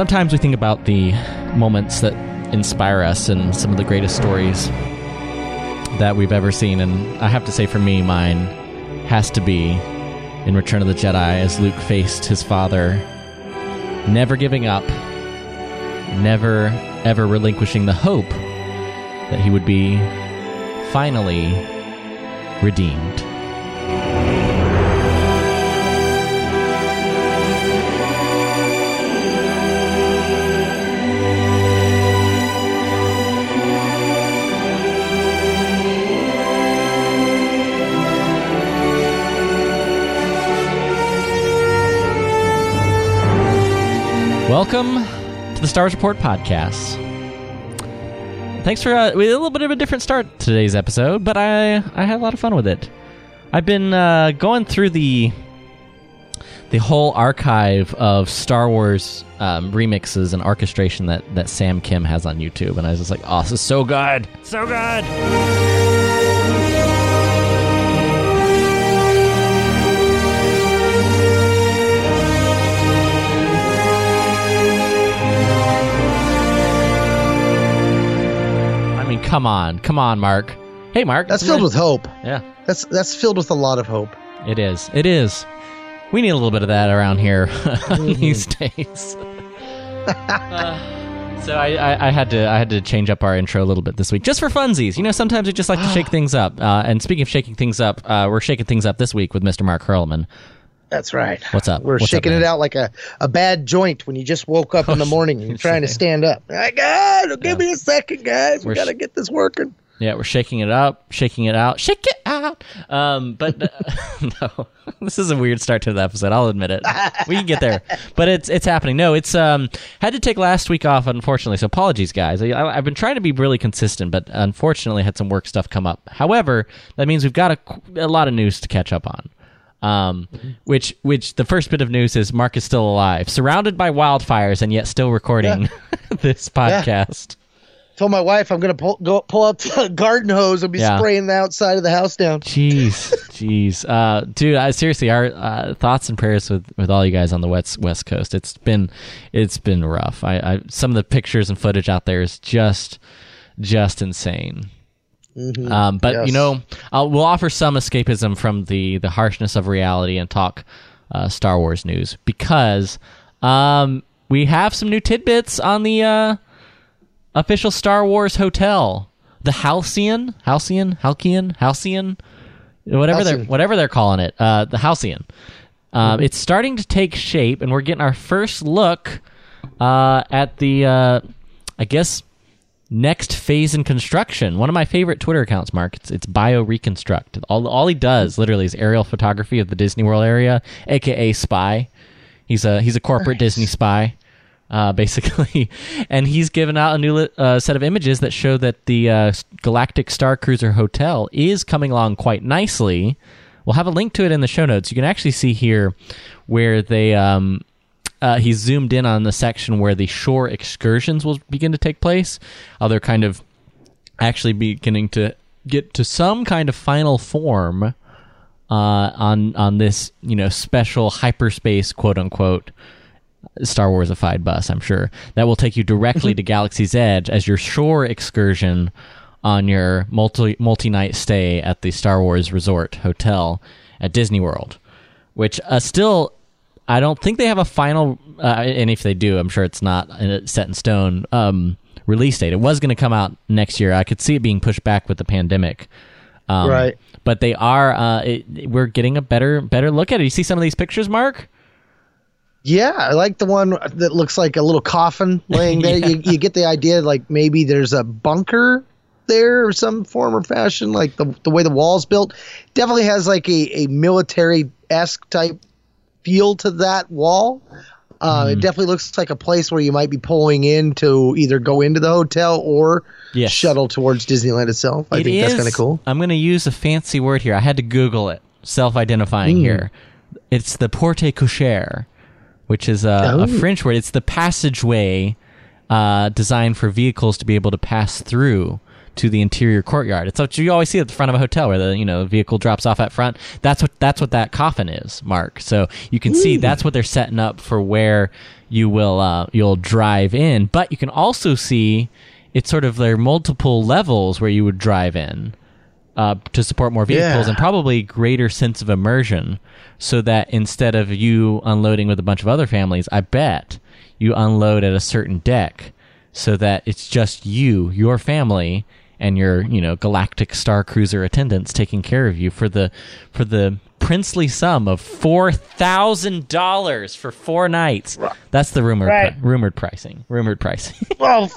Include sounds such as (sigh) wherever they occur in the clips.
sometimes we think about the moments that inspire us and some of the greatest stories that we've ever seen. And I have to say, for me, mine has to be in Return of the Jedi as Luke faced his father, never giving up, never ever relinquishing the hope that he would be finally redeemed. Welcome to the Star Wars Report podcast. Thanks for uh, we had a little bit of a different start to today's episode, but I I had a lot of fun with it. I've been uh, going through the the whole archive of Star Wars um, remixes and orchestration that that Sam Kim has on YouTube, and I was just like, oh, this is so good, so good. Come on, come on, Mark. Hey, Mark. That's filled with hope. yeah. That's that's filled with a lot of hope. It is. It is. We need a little bit of that around here (laughs) these days. (laughs) Uh, so I, I, I had to I had to change up our intro a little bit this week, just for funsies. You know, sometimes we just like to shake things up. Uh, and speaking of shaking things up, uh, we're shaking things up this week with Mr. Mark Hurlman. That's right. What's up? We're What's shaking man? it out like a, a bad joint when you just woke up in the (laughs) morning and you're trying to stand up. Like, God, give me a second, guys. We got to sh- get this working. Yeah, we're shaking it up, shaking it out, shake it out. Um, but uh, (laughs) no, (laughs) this is a weird start to the episode. I'll admit it. We can get there, but it's it's happening. No, it's um had to take last week off, unfortunately. So apologies, guys. I, I've been trying to be really consistent, but unfortunately had some work stuff come up. However, that means we've got a, a lot of news to catch up on. Um, which which the first bit of news is Mark is still alive, surrounded by wildfires, and yet still recording (laughs) this podcast. Told my wife I'm going to pull, go pull out the (laughs) garden hose and be Yeah. spraying the outside of the house down. Jeez, (laughs) jeez, uh, dude. I, seriously, our uh, thoughts and prayers with, with all you guys on the west West Coast. It's been it's been rough. I, I some of the pictures and footage out there is just just insane. Um, but Yes. you know, I'll, we'll offer some escapism from the the harshness of reality and talk uh, Star Wars news because um, we have some new tidbits on the uh, official Star Wars hotel, the Halcyon, Halcyon, Halcyon, Halcyon, whatever they're whatever they're calling it, uh, the Halcyon. Um, It's starting to take shape, and we're getting our first look uh, at the, uh, I guess, next phase in construction. One of my favorite Twitter accounts, Mark. It's it's Bio Reconstruct. All all he does literally is aerial photography of the Disney World area, aka spy. He's a he's a corporate Disney spy, uh, (laughs) basically, and he's given out a new uh, set of images that show that the uh, Galactic Star Cruiser Hotel is coming along quite nicely. We'll have a link to it in the show notes. You can actually see here where they um, uh, he's zoomed in on the section where the shore excursions will begin to take place. Uh, they're kind of actually beginning to get to some kind of final form uh, on on this you know special hyperspace quote unquote Star Warsified bus. I'm sure that will take you directly to Galaxy's Edge as your shore excursion on your multi multi night stay at the Star Wars Resort Hotel at Disney World, which uh, still I don't think they have a final, uh, and if they do, I'm sure it's not uh, set in stone. Um, release date. It was going to come out next year. I could see it being pushed back with the pandemic. Um, Right. But they are. Uh, it, we're getting a better better look at it. You see some of these pictures, Mark? Yeah, I like the one that looks like a little coffin (laughs) laying there. you, you get the idea, like maybe there's a bunker there or some form or fashion, like the the way the wall's built. Definitely has like a, a military esque type feel to that wall. Uh, Hmm. It definitely looks like a place where you might be pulling in to either go into the hotel or Yes. shuttle towards Disneyland itself. I It think that's kind of cool. I'm going to use a fancy word here. I had to Google it. Self-identifying Hmm. here. It's the porte cochere, which is a, a Oh. French word. It's the passageway uh, designed for vehicles to be able to pass through to the interior courtyard. It's what you always see at the front of a hotel where the you know vehicle drops off at front. That's what that's what that coffin is, Mark. So you can see that's what they're setting up for where you will uh, you'll drive in. But you can also see it's sort of there are multiple levels where you would drive in uh, to support more vehicles Yeah. and probably greater sense of immersion so that instead of you unloading with a bunch of other families i bet you unload at a certain deck so that it's just you your family and your you know galactic star cruiser attendants taking care of you for the for the princely sum of four thousand dollars for four nights that's the rumored Right. pri- rumored pricing rumored pricing (laughs) Well,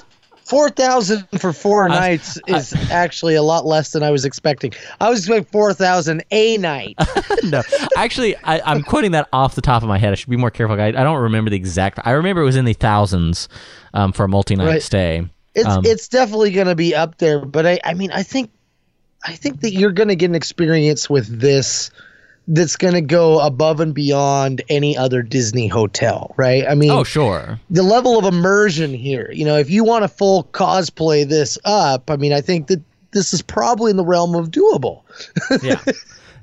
four thousand for four I- nights is actually a lot less than I was expecting. I was expecting four thousand a night. (laughs) no, actually, I, I'm quoting that off the top of my head. I should be more careful. I, I don't remember the exact. I remember it was in the thousands um, for a multi-night Right. stay. It's Um, it's definitely going to be up there, but I I mean I think I think that you're going to get an experience with this that's going to go above and beyond any other Disney hotel, right? I mean, Oh, sure. the level of immersion here. You know, if you want to full cosplay this up, I mean, I think that this is probably in the realm of doable. (laughs) yeah.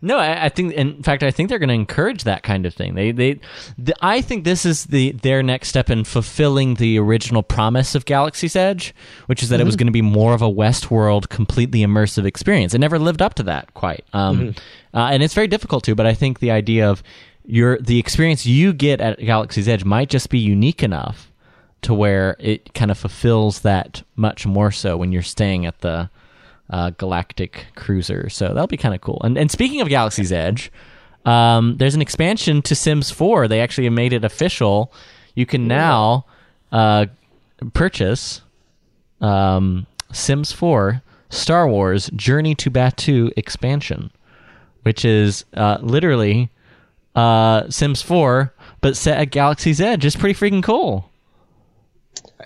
No, I, I think. In fact, I think they're going to encourage that kind of thing. They, they, the, I think this is the their next step in fulfilling the original promise of Galaxy's Edge, which is that it was going to be more of a Westworld, completely immersive experience. It never lived up to that quite, um, uh, and it's very difficult to. But I think the idea of your the experience you get at Galaxy's Edge might just be unique enough to where it kind of fulfills that much more so when you're staying at the uh, galactic cruiser. So that'll be kind of cool. And and speaking of Galaxy's Edge, um, there's an expansion to Sims 4. They actually made it official. You can now uh, purchase um, Sims 4 Star Wars Journey to Batuu expansion, which is uh, literally uh, Sims 4 but set at Galaxy's Edge. It's pretty freaking cool.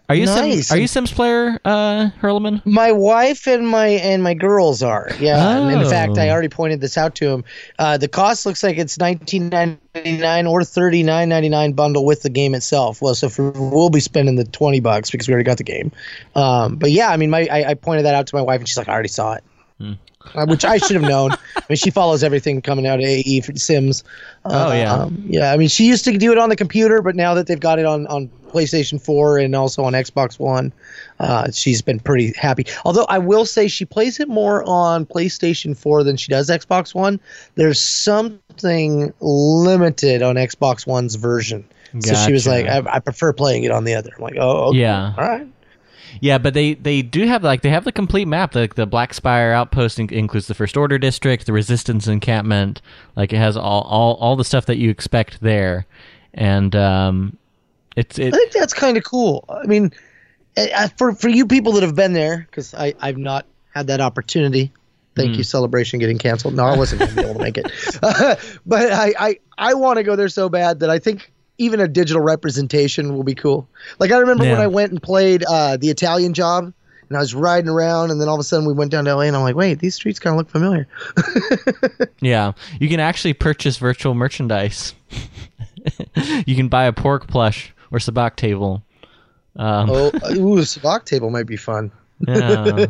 Are you Nice. Sims, are you Sims player, uh, Hurleman? My wife and my and my girls are. Yeah. And in fact, I Oh. already pointed this out to him. Uh, the cost looks like it's nineteen ninety nine or thirty nine ninety nine bundle with the game itself. Well, so for, we'll be spending the twenty bucks because we already got the game. Um, but yeah, I mean, my I, I pointed that out to my wife and she's like, I already saw it. Hmm. Uh, which I should have known. I mean, she follows everything coming out of AE for Sims. Oh, yeah. Um, yeah. I mean, she used to do it on the computer, but now that they've got it on on PlayStation 4 and also on Xbox One, uh, she's been pretty happy. Although I will say she plays it more on PlayStation 4 than she does Xbox One. There's something limited on Xbox One's version. So she was like, I, I prefer playing it on the other. I'm like, oh, okay. Yeah. All right. Yeah, but they they do have like they have the complete map. The the Black Spire outpost in- includes the First Order district, the Resistance encampment. Like it has all all, all the stuff that you expect there, and um, it's it. I think that's kind of cool. I mean, uh, uh, for for you people that have been there, because I I've not had that opportunity. Thank you, celebration getting canceled. No, I wasn't going to be able to make it, (laughs) but I I I want to go there so bad that I think even a digital representation will be cool. Like I remember when I went and played uh, the Italian Job. And I was riding around, and then all of a sudden we went down to LA, and I'm like, "Wait, these streets kind of look familiar." (laughs) Yeah, you can actually purchase virtual merchandise. (laughs) you can buy a porg plush or sabacc table. Um, oh, ooh, a sabacc table might be fun. (laughs) yeah.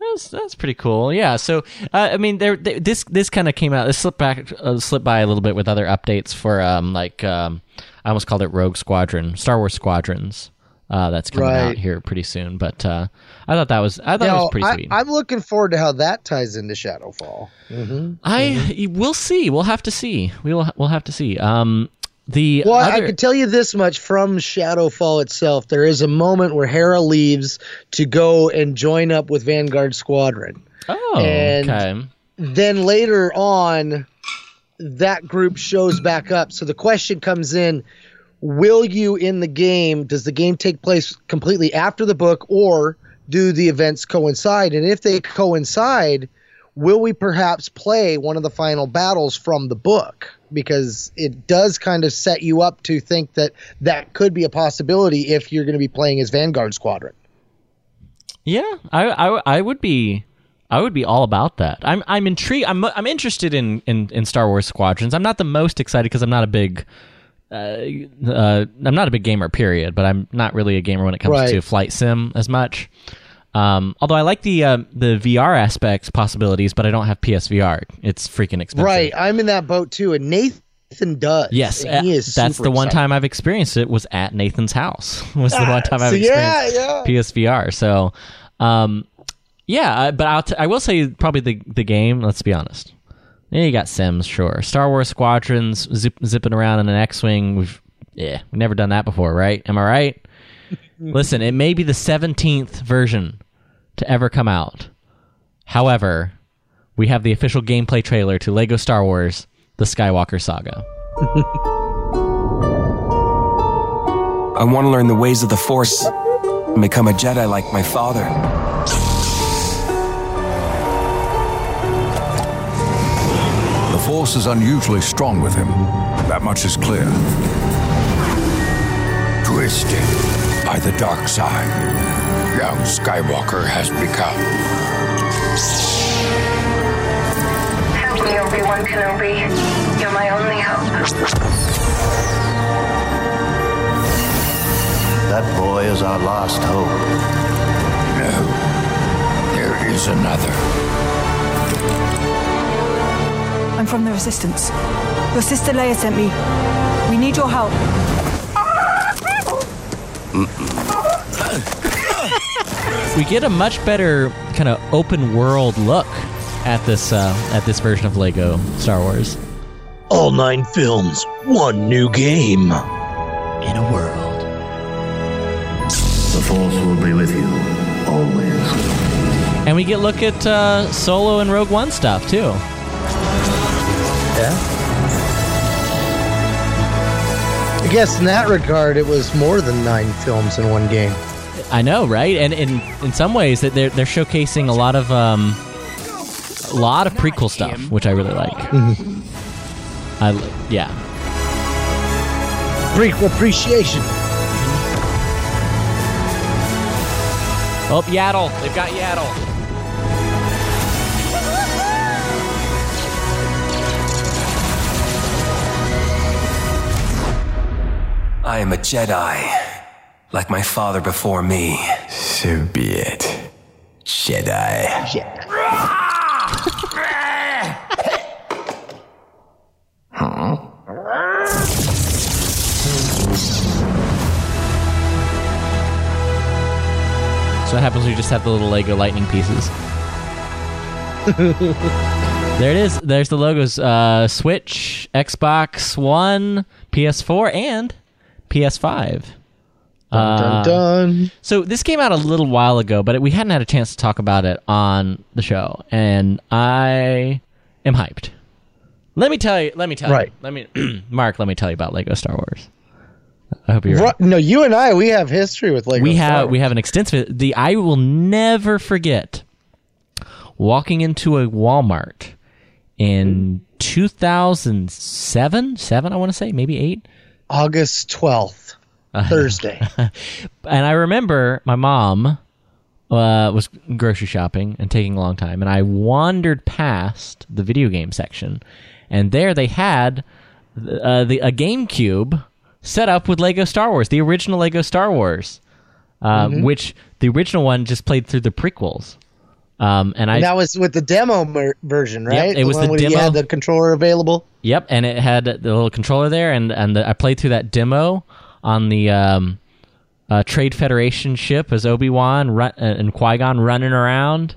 That's that's pretty cool. Yeah. So uh, I mean, there th- this this kind of came out. This slipped back, uh, slipped by a little bit with other updates for um like um I almost called it Rogue Squadron, Star Wars Squadrons. Uh, that's coming out here pretty soon. But uh, I thought that was I thought it was pretty I, sweet. I'm looking forward to how that ties into Shadowfall. Mm-hmm. I we'll see. We'll have to see. We'll we'll have to see. Um, the Well, I other, can tell you this much from Shadowfall itself. There is a moment where Hera leaves to go and join up with Vanguard Squadron. oh and- okay. Then later on, that group shows back up. So the question comes in Will you in the game, does the game take place completely after the book, or do the events coincide? And if they coincide, will we perhaps play one of the final battles from the book? Because it does kind of set you up to think that that could be a possibility if you're going to be playing as Vanguard Squadron. Yeah, I, I, I would be I would be all about that. I'm I'm intrigued. I'm I'm interested in in, in Star Wars Squadrons. I'm not the most excited because I'm not a big uh, uh, I'm not a big gamer. Period. But I'm not really a gamer when it comes Right. to flight sim as much. Um, although I like the uh, the VR aspects possibilities, but I don't have PSVR. It's freaking expensive. Right, I'm in that boat too, and Nathan does. Yes, uh, is that's the one excited. time I've experienced it was at Nathan's house. (laughs) was the Ah, one time I've so yeah, experienced yeah. PSVR. So, um, yeah, but I'll t- I will say probably the the game. Let's be honest. Yeah, you got Sims, sure. Star Wars Squadrons zip, zipping around in an X-wing. We've yeah, we've never done that before, right? Am I right? (laughs) Listen, it may be the seventeenth version to ever come out. However, we have the official gameplay trailer to Lego Star Wars: The Skywalker Saga. (laughs) I want to learn the ways of the Force and become a Jedi like my father. The Force is unusually strong with him. That much is clear. Twisted by the dark side, young Skywalker has become. Help me, Obi-Wan Kenobi. You're my only hope. That boy is our last hope. No, there is another. I'm from the Resistance. Your sister Leia sent me. We need your help. We get a much better kind of open world look at this uh, at this version of Lego Star Wars. All nine films, one new game. In a world. The Force will be with you always. And we get look at uh, Solo and Rogue One stuff too. Yeah. I guess in that regard, it was more than nine films in one game. I know, right? And in in some ways that they're they're showcasing a lot of um a lot of prequel stuff, which I really like. I yeah. Prequel appreciation. Oh, Yaddle! They've got Yaddle. I am a Jedi, like my father before me. So be it, Jedi. So what happens when you just have the little Lego lightning pieces? (laughs) there it is. There's the logos: uh, Switch, Xbox One, PS4, and PS5. Dun Uh, dun. So this came out a little while ago, but we hadn't had a chance to talk about it on the show, and I am hyped. Let me tell you. Let me tell Right. you. Let me, (clears throat) Mark. Let me tell you about Lego Star Wars. I hope you're. Ru- No, you and I, we have history with Lego. we Star have Wars. we have an extensive. The I will never forget walking into a Walmart in 2007, seven. I want to say maybe eight. August twelfth, (laughs) Thursday. (laughs) and I remember my mom uh, was grocery shopping and taking a long time, and I wandered past the video game section, and there they had uh, the a GameCube set up with Lego Star Wars, the original Lego Star Wars, uh, which the original one just played through the prequels. Um, and I and that was with the demo mer- version, right? it was one the where you had the controller available. Yep, and it had the little controller there, and and the, I played through that demo on the um, uh, Trade Federation ship as Obi Wan run, uh, and Qui Gon running around,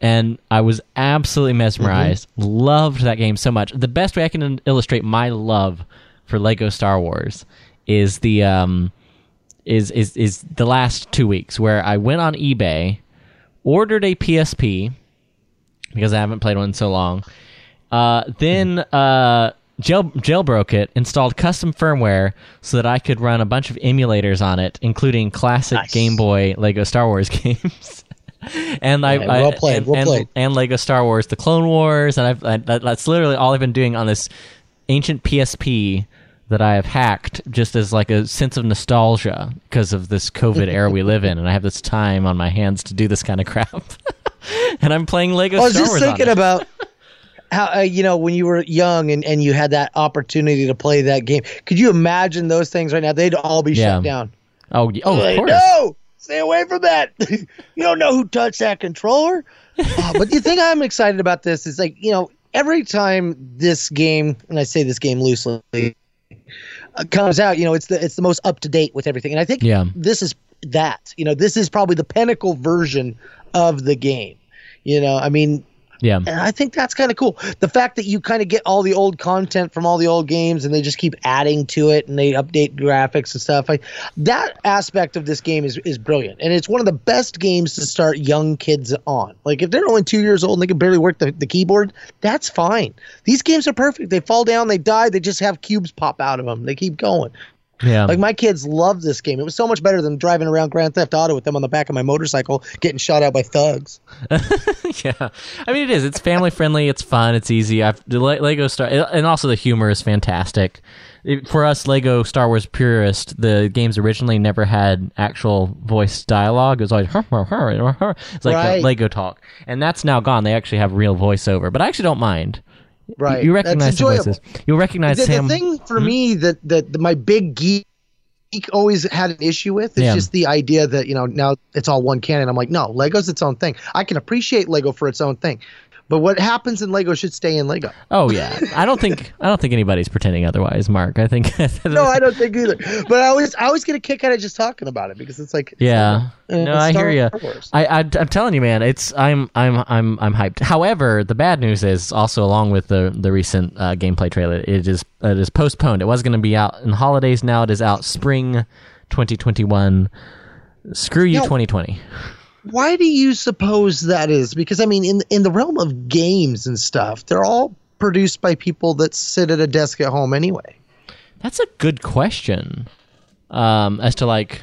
and I was absolutely mesmerized. Loved that game so much. The best way I can illustrate my love for Lego Star Wars is the um, is is is the last two weeks where I went on eBay, ordered a PSP because I haven't played one in so long. Uh, then uh, jail jailbroke it, installed custom firmware so that I could run a bunch of emulators on it, including classic Nice. Game Boy Lego Star Wars (laughs) games. and I, well I- played, and, well and, and Lego Star Wars: The Clone Wars, and I've I, that, that's literally all I've been doing on this ancient PSP that I have hacked just as like a sense of nostalgia because of this COVID era we live in, and I have this time on my hands to do this kind of (laughs) crap. and I'm playing Lego I was Star just Wars thinking about how uh, you know when you were young and, and you had that opportunity to play that game. Could you imagine those things right now? They'd all be Yeah. shut down. Oh, oh, of Like, no, stay away from that. (laughs) you don't know who touched that controller. Uh, but the thing I'm excited about this is like, you know, every time this game, and I say this game loosely, uh, comes out, you know, it's the it's the most up to date with everything. And I think Yeah. this is that. You know, this is probably the pinnacle version of the game. You know, I mean, Yeah. and I think that's kind of cool. The fact that you kind of get all the old content from all the old games and they just keep adding to it and they update graphics and stuff. Like that aspect of this game is, is brilliant. And it's one of the best games to start young kids on. Like if they're only two years old and they can barely work the, the keyboard, that's fine. These games are perfect. They fall down, they die, they just have cubes pop out of them. They keep going. Yeah. Like my kids love this game. It was so much better than driving around Grand Theft Auto with them on the back of my motorcycle getting shot out by thugs. (laughs) yeah, I mean it is. It's family friendly. It's fun. It's easy. I've the Lego Star, and also the humor is fantastic. It- for us Lego Star Wars purists, the games originally never had actual voice dialogue. It was always "Huh, huh, huh, huh, huh." it's like uh, Right. Lego talk, and that's now gone. They actually have real voiceover, but I actually don't mind. Right. You recognize the voices. You'll recognize the, the Sam. thing for hmm? me that, that my big geek geek always had an issue with is Yeah. just the idea that you know now it's all one canon. I'm like, no, Lego's its own thing. I can appreciate Lego for its own thing, but what happens in Lego should stay in Lego. oh yeah, I don't think I don't think anybody's pretending otherwise, Mark. I think. (laughs) No, I don't think either. But I always I always get a kick out of just talking about it because it's like it's Yeah. No, Uh, I hear you. I, I I'm telling you, man. It's I'm I'm I'm I'm hyped. However, the bad news is also along with the the recent uh, gameplay trailer, it is it is postponed. It was going to be out in holidays. Now it is out spring 2021. Screw you, No. 2020. Why do you suppose that is? Because I mean, in in the realm of games and stuff, they're all produced by people that sit at a desk at home anyway. That's a good question. Um, as to like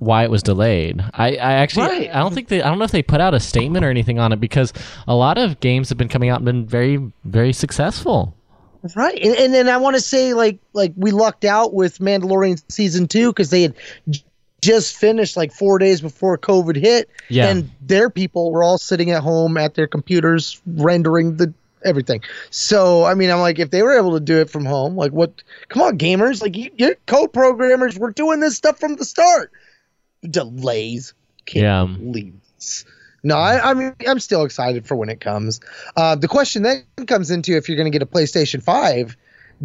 why it was delayed. I, I actually Right. I don't think they I don't know if they put out a statement or anything on it because a lot of games have been coming out and been very very successful. Right, and, and then I want to say like like we lucked out with Mandalorian season two because they had just finished like four days before COVID hit, Yeah. and their people were all sitting at home at their computers rendering the everything. So I mean, I'm like, if they were able to do it from home, like what? Come on, gamers! Like you, you code programmers, we're doing this stuff from the start. Delays, can't Yeah. believe this. No, I, I mean, I'm still excited for when it comes. Uh, the question then comes into if you're going to get a PlayStation 5,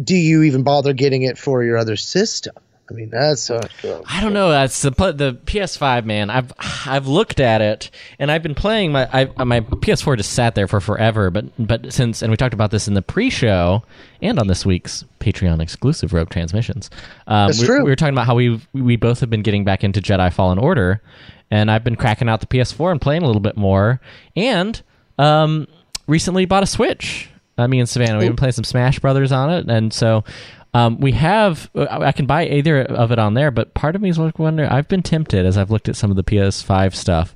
do you even bother getting it for your other system? I mean, that's I don't know. That's the the PS5 man. I've I've looked at it and I've been playing my I, my PS4 just sat there for forever. But but since and we talked about this in the pre-show and on this week's Patreon exclusive Rogue Transmissions. Um, That's we, true. We were talking about how we we both have been getting back into Jedi Fallen Order, and I've been cracking out the PS4 and playing a little bit more. And um, recently bought a Switch. Uh, me and Savannah, we've been playing some Smash Brothers on it, and so um, we have. I can buy either of it on there, but part of me is wondering. I've been tempted as I've looked at some of the PS5 stuff,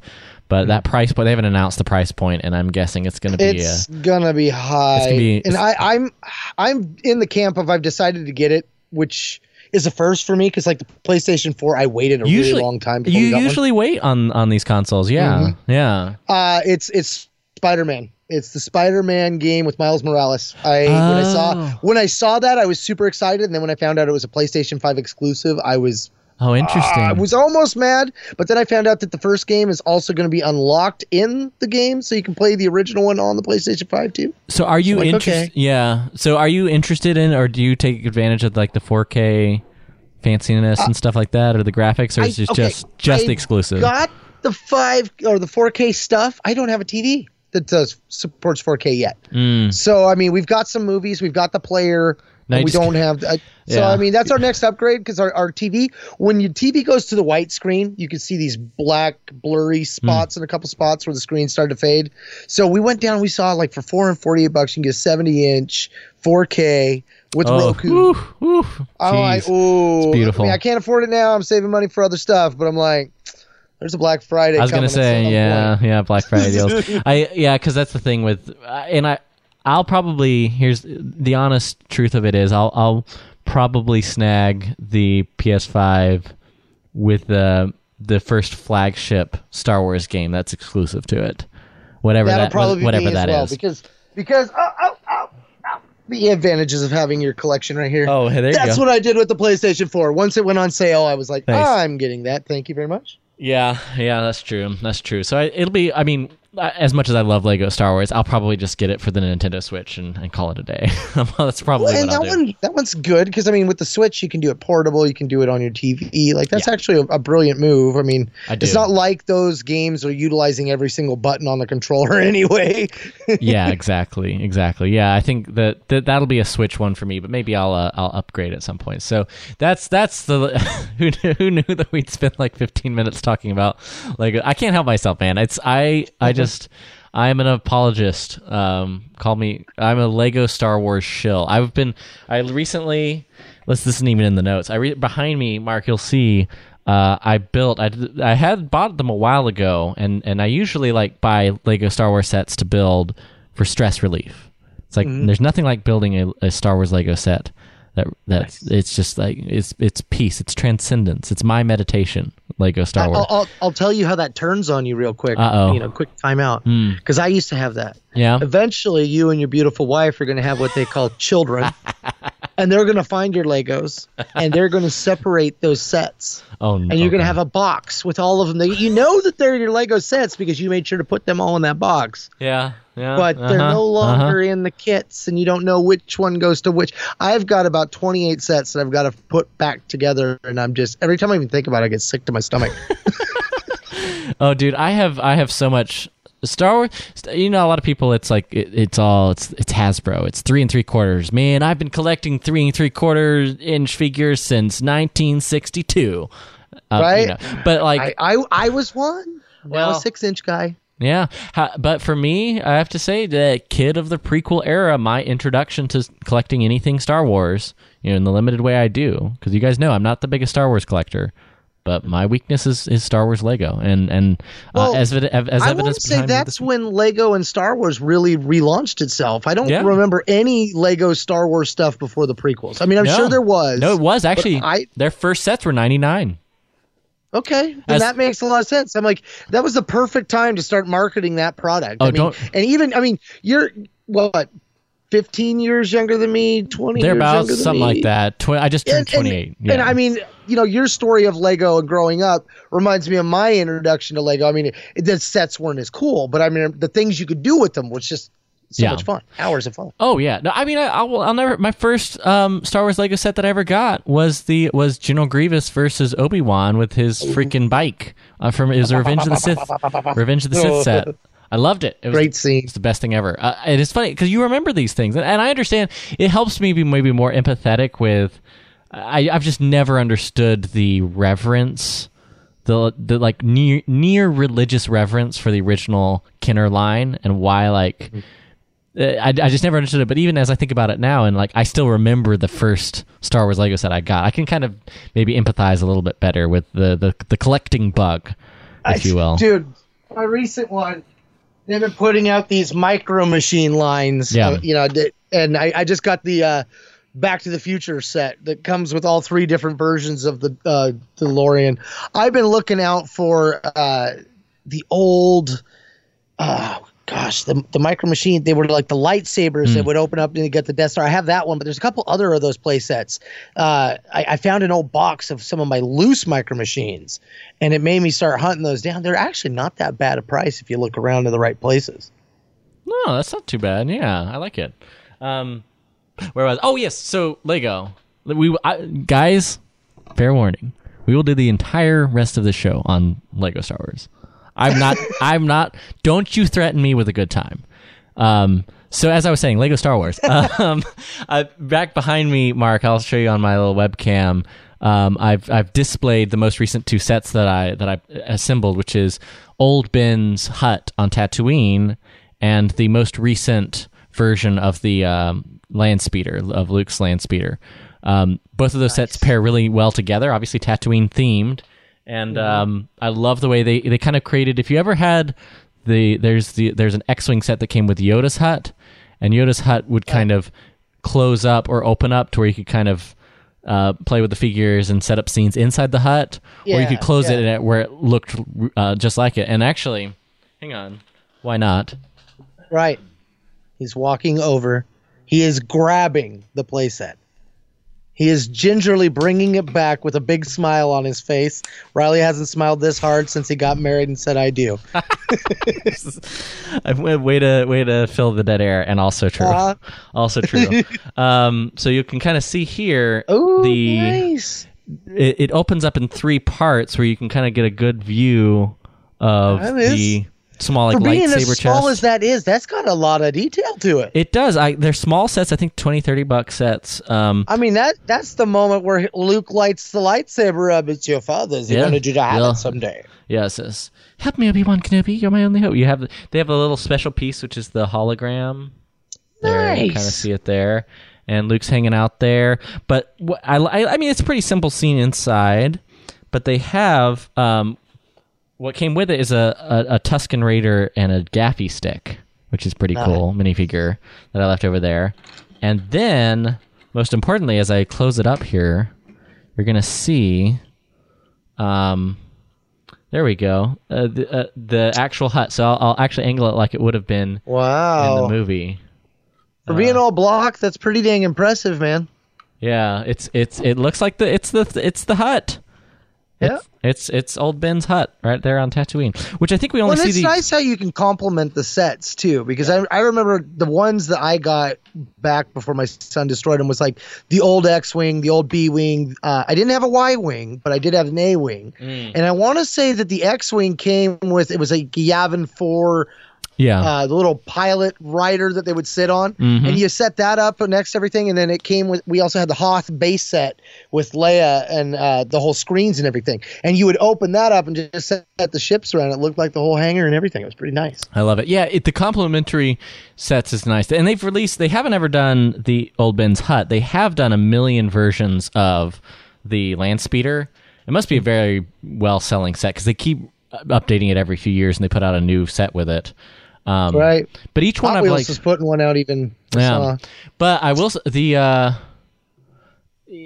but that price point they haven't announced the price point, and I'm guessing it's going to be. it's Uh, gonna be high. gonna be- and I, I'm I'm in the camp of I've decided to get it, which is a first for me because like the PlayStation 4, I waited a usually, really long time. Before you got one. usually wait on on these consoles. Yeah, yeah. Uh, it's it's Spider Man. It's the Spider Man game with Miles Morales. I when I saw Oh. when I saw that I was super excited, and then when I found out it was a PlayStation Five exclusive, I was Oh, interesting. I was almost mad. But then I found out that the first game is also going to be unlocked in the game, so you can play the original one on the PlayStation Five too. So are you like, interested? okay. Yeah. So are you interested in, or do you take advantage of like the 4K fanciness uh, and stuff like that, or the graphics, or is I- it okay, just just I the exclusive? Got the five or the 4K stuff. I don't have a TV that does supports 4K yet. Mm. So I mean, we've got some movies, we've got the player. We don't have. Uh, so Yeah. I mean, that's our next upgrade because our, our TV, when your TV goes to the white screen, you can see these black blurry spots in a couple spots where the screen started to fade. So we went down, we saw like for four and forty eight bucks, you can get a seventy inch 4K with oh, Roku. woo, woo. I'm like, Jeez. ooh, beautiful. I mean, I can't afford it now. I'm saving money for other stuff, but I'm like, there's a Black Friday. I was gonna say, yeah, point. yeah, Black Friday (laughs) deals. I yeah, because that's the thing with, uh, and I, I'll probably here's the honest truth of it is I'll I'll probably snag the PS5 with the the first flagship Star Wars game that's exclusive to it, whatever That'll that probably whatever me that well is. because because oh, oh, oh, oh, the advantages of having your collection right here. Oh, hey, there you That's go. what I did with the PlayStation 4. Once it went on sale, I was like, Nice. I'm getting that. Thank you very much. Yeah, yeah, that's true. That's true. So I, it'll be. I mean, as much as I love Lego Star Wars, I'll probably just get it for the Nintendo Switch and, and call it a day. (laughs) that's probably Well, and that one, that one's good because I mean, with the Switch, you can do it portable. You can do it on your TV. Like that's actually a, a brilliant move. I mean, I it's not like those games are utilizing every single button on the controller (laughs) anyway. yeah, (laughs) exactly, exactly. Yeah, I think that, that that'll be a Switch one for me, but maybe I'll uh, I'll upgrade at some point. So that's that's the who knew, who knew that we'd spend like 15 minutes talking about Lego. I can't help myself, man. It's I I just I'm an apologist. Um, call me. I'm a Lego Star Wars shill. I've been. I recently. Let's. This isn't even in the notes. I re- behind me, Mark. You'll see. Uh, I built. I, I had bought them a while ago, and and I usually like buy Lego Star Wars sets to build for stress relief. It's like there's nothing like building a, a Star Wars Lego set. That that it's just like it's it's peace. It's transcendence. It's my meditation. Lego Star Wars. I'll, I'll, I'll tell you how that turns on you real quick. Uh-oh. You know, quick timeout. Because hmm. I used to have that. yeah. Eventually, you and your beautiful wife are going to have what they call children, (laughs) and they're going to find your Legos, and they're going to separate those sets. (laughs) Oh no. and you're going to have a box with all of them. They, you know that they're your Lego sets because you made sure to put them all in that box. Yeah. Yeah. But they're uh-huh, no longer uh-huh. in the kits, and you don't know which one goes to which. I've got about 28 sets that I've got to put back together, and I'm just every time I even think about it, I get sick to my stomach. (laughs) Oh, dude, I have I have so much Star Wars. You know, a lot of people. It's like it, it's all it's it's Hasbro. It's three and three quarters. Man, I've been collecting three and three quarters inch figures since 1962. Uh, you Right? know, But like, I, I I was one. Well, Well- six inch guy. yeah. Ha, but for me, I have to say, the kid of the prequel era, my introduction to collecting anything Star Wars, you know, in the limited way I do, because you guys know I'm not the biggest Star Wars collector. But my weakness is, is Star Wars Lego, and and uh, Well, as as I evidence want to say that's when Lego and Star Wars really relaunched itself. I don't Yeah. remember any Lego Star Wars stuff before the prequels. I mean, I'm No. sure there was. No, it was actually. I- their first sets were ninety nine. Okay, then As- that makes a lot of sense. I'm like, that was the perfect time to start marketing that product. Oh, I mean, don't- and even, I mean, you're what, 15 years younger than me, 20 They're years about younger than something me? like that. Tw- I just turned And, twenty and, eight. and I mean, you know, your story of Lego and growing up reminds me of my introduction to Lego. I mean, it, the sets weren't as cool, but I mean, the things you could do with them was just so Yeah. much fun. Hours of fun. oh yeah. No, I mean, I, I'll, I'll never. My first um, Star Wars Lego set that I ever got was the was General Grievous versus Obi Wan with his freaking bike uh, from his Revenge of the Sith Revenge of the Sith set. (laughs) I loved it. It was Great scene. It's the best thing ever. Uh, and it's funny because you remember these things, and, and I understand it helps me be maybe more empathetic with. I, I've just never understood the reverence, the the like near near religious reverence for the original Kenner line, and why like. uh, I, I just never understood it, but even as I think about it now, and like I still remember the first Star Wars Lego set I got, I can kind of maybe empathize a little bit better with the the, the collecting bug, if you will. Dude, my recent one, they've been putting out these micro machine lines. Yeah. uh, you know, and I, I just got the uh, Back to the Future set that comes with all three different versions of the uh, DeLorean. I've been looking out for uh, the old. Oh gosh, the the micro machine. They were like the lightsabers that would open up and you get the Death Star. I have that one, but there's a couple other of those play sets. Uh, I, I found an old box of some of my loose micro machines, and it made me start hunting those down. They're actually not that bad a price if you look around in the right places. No, that's not too bad. Yeah, I like it. Um, where was? Oh yes, so Lego. We I, guys, fair warning. We will do the entire rest of the show on Lego Star Wars. I'm not. (laughs) I'm not. Don't you threaten me with a good time. Um, so as I was saying, Lego Star Wars. (laughs) Um, uh, back behind me, Mark. I'll show you on my little webcam. Um, I've I've displayed the most recent two sets that I that I assembled, which is Old Ben's hut on Tatooine, and the most recent version of the um, land speeder of Luke's land speeder. Um, both of those sets pair really well together. Obviously, Tatooine themed, and um, I love the way they they kind of created. If you ever had the there's the there's an X-wing set that came with Yoda's hut, and Yoda's hut would kind of close up or open up to where you could kind of uh, play with the figures and set up scenes inside the hut, or you could close it yeah. and it where it looked uh, just like it. And actually, hang on, why not? Right. He's walking over. He is grabbing the playset. He is gingerly bringing it back with a big smile on his face. Riley hasn't smiled this hard since he got married and said, "I do." (laughs) (laughs) I- way to way to fill the dead air, and also true, Uh-huh. also true. (laughs) um, so you can kind of see here Oh, the nice. it, it opens up in three parts where you can kind of get a good view of That is- the small like For being lightsaber as small chest. as that is, that's got a lot of detail to it. it does. I they're small sets. I think 20, 30 buck sets. Um, I mean that that's the moment where Luke lights the lightsaber up. It's your father's. He Yeah. wanted you to have Yeah. it someday. Yeah, it says, "Help me, Obi Wan Kenobi. You're my only hope." You have they have a little special piece, which is the hologram. There, you Nice. kind of see it there, and Luke's hanging out there. But I, I, I mean, it's a pretty simple scene inside, but they have um, what came with it is a, a, a Tusken Raider and a gaffi stick, which is pretty cool minifigure that I left over there. And then, most importantly, as I close it up here, you're gonna see. Um, there we go. Uh, the, uh, the actual hut. So I'll, I'll actually angle it like it would have been Wow. in the movie. For being all block, that's pretty dang impressive, man. Yeah, it's it's it looks like the it's the it's the hut. Yeah. It's it's, it's old Ben's hut right there on Tatooine, which I think we only Well, see it's the nice how you can complement the sets too, because I, I remember the ones that I got back before my son destroyed them was like the old X-wing, the old B-wing. Uh, I didn't have a Y-wing, but I did have an A-wing, Mm. and I want to say that the X-wing came with it was a Yavin Four yeah uh, the little pilot rider that they would sit on, Mm-hmm. and you set that up next to everything, and then it came with. We also had the Hoth base set with Leia and uh, the whole screens and everything, and you would open that up and just set the ships around. It looked like the whole hangar and everything. It was pretty nice. I love it. Yeah, it, the complimentary sets is nice, and they've released. They haven't ever done the old Ben's hut. They have done a million versions of the land speeder. It must be a very well selling set because they keep updating it every few years, and they put out a new set with it. Um, Right. But each one Hot I've Wheels like is putting one out even. Yeah, saw. but I will the uh,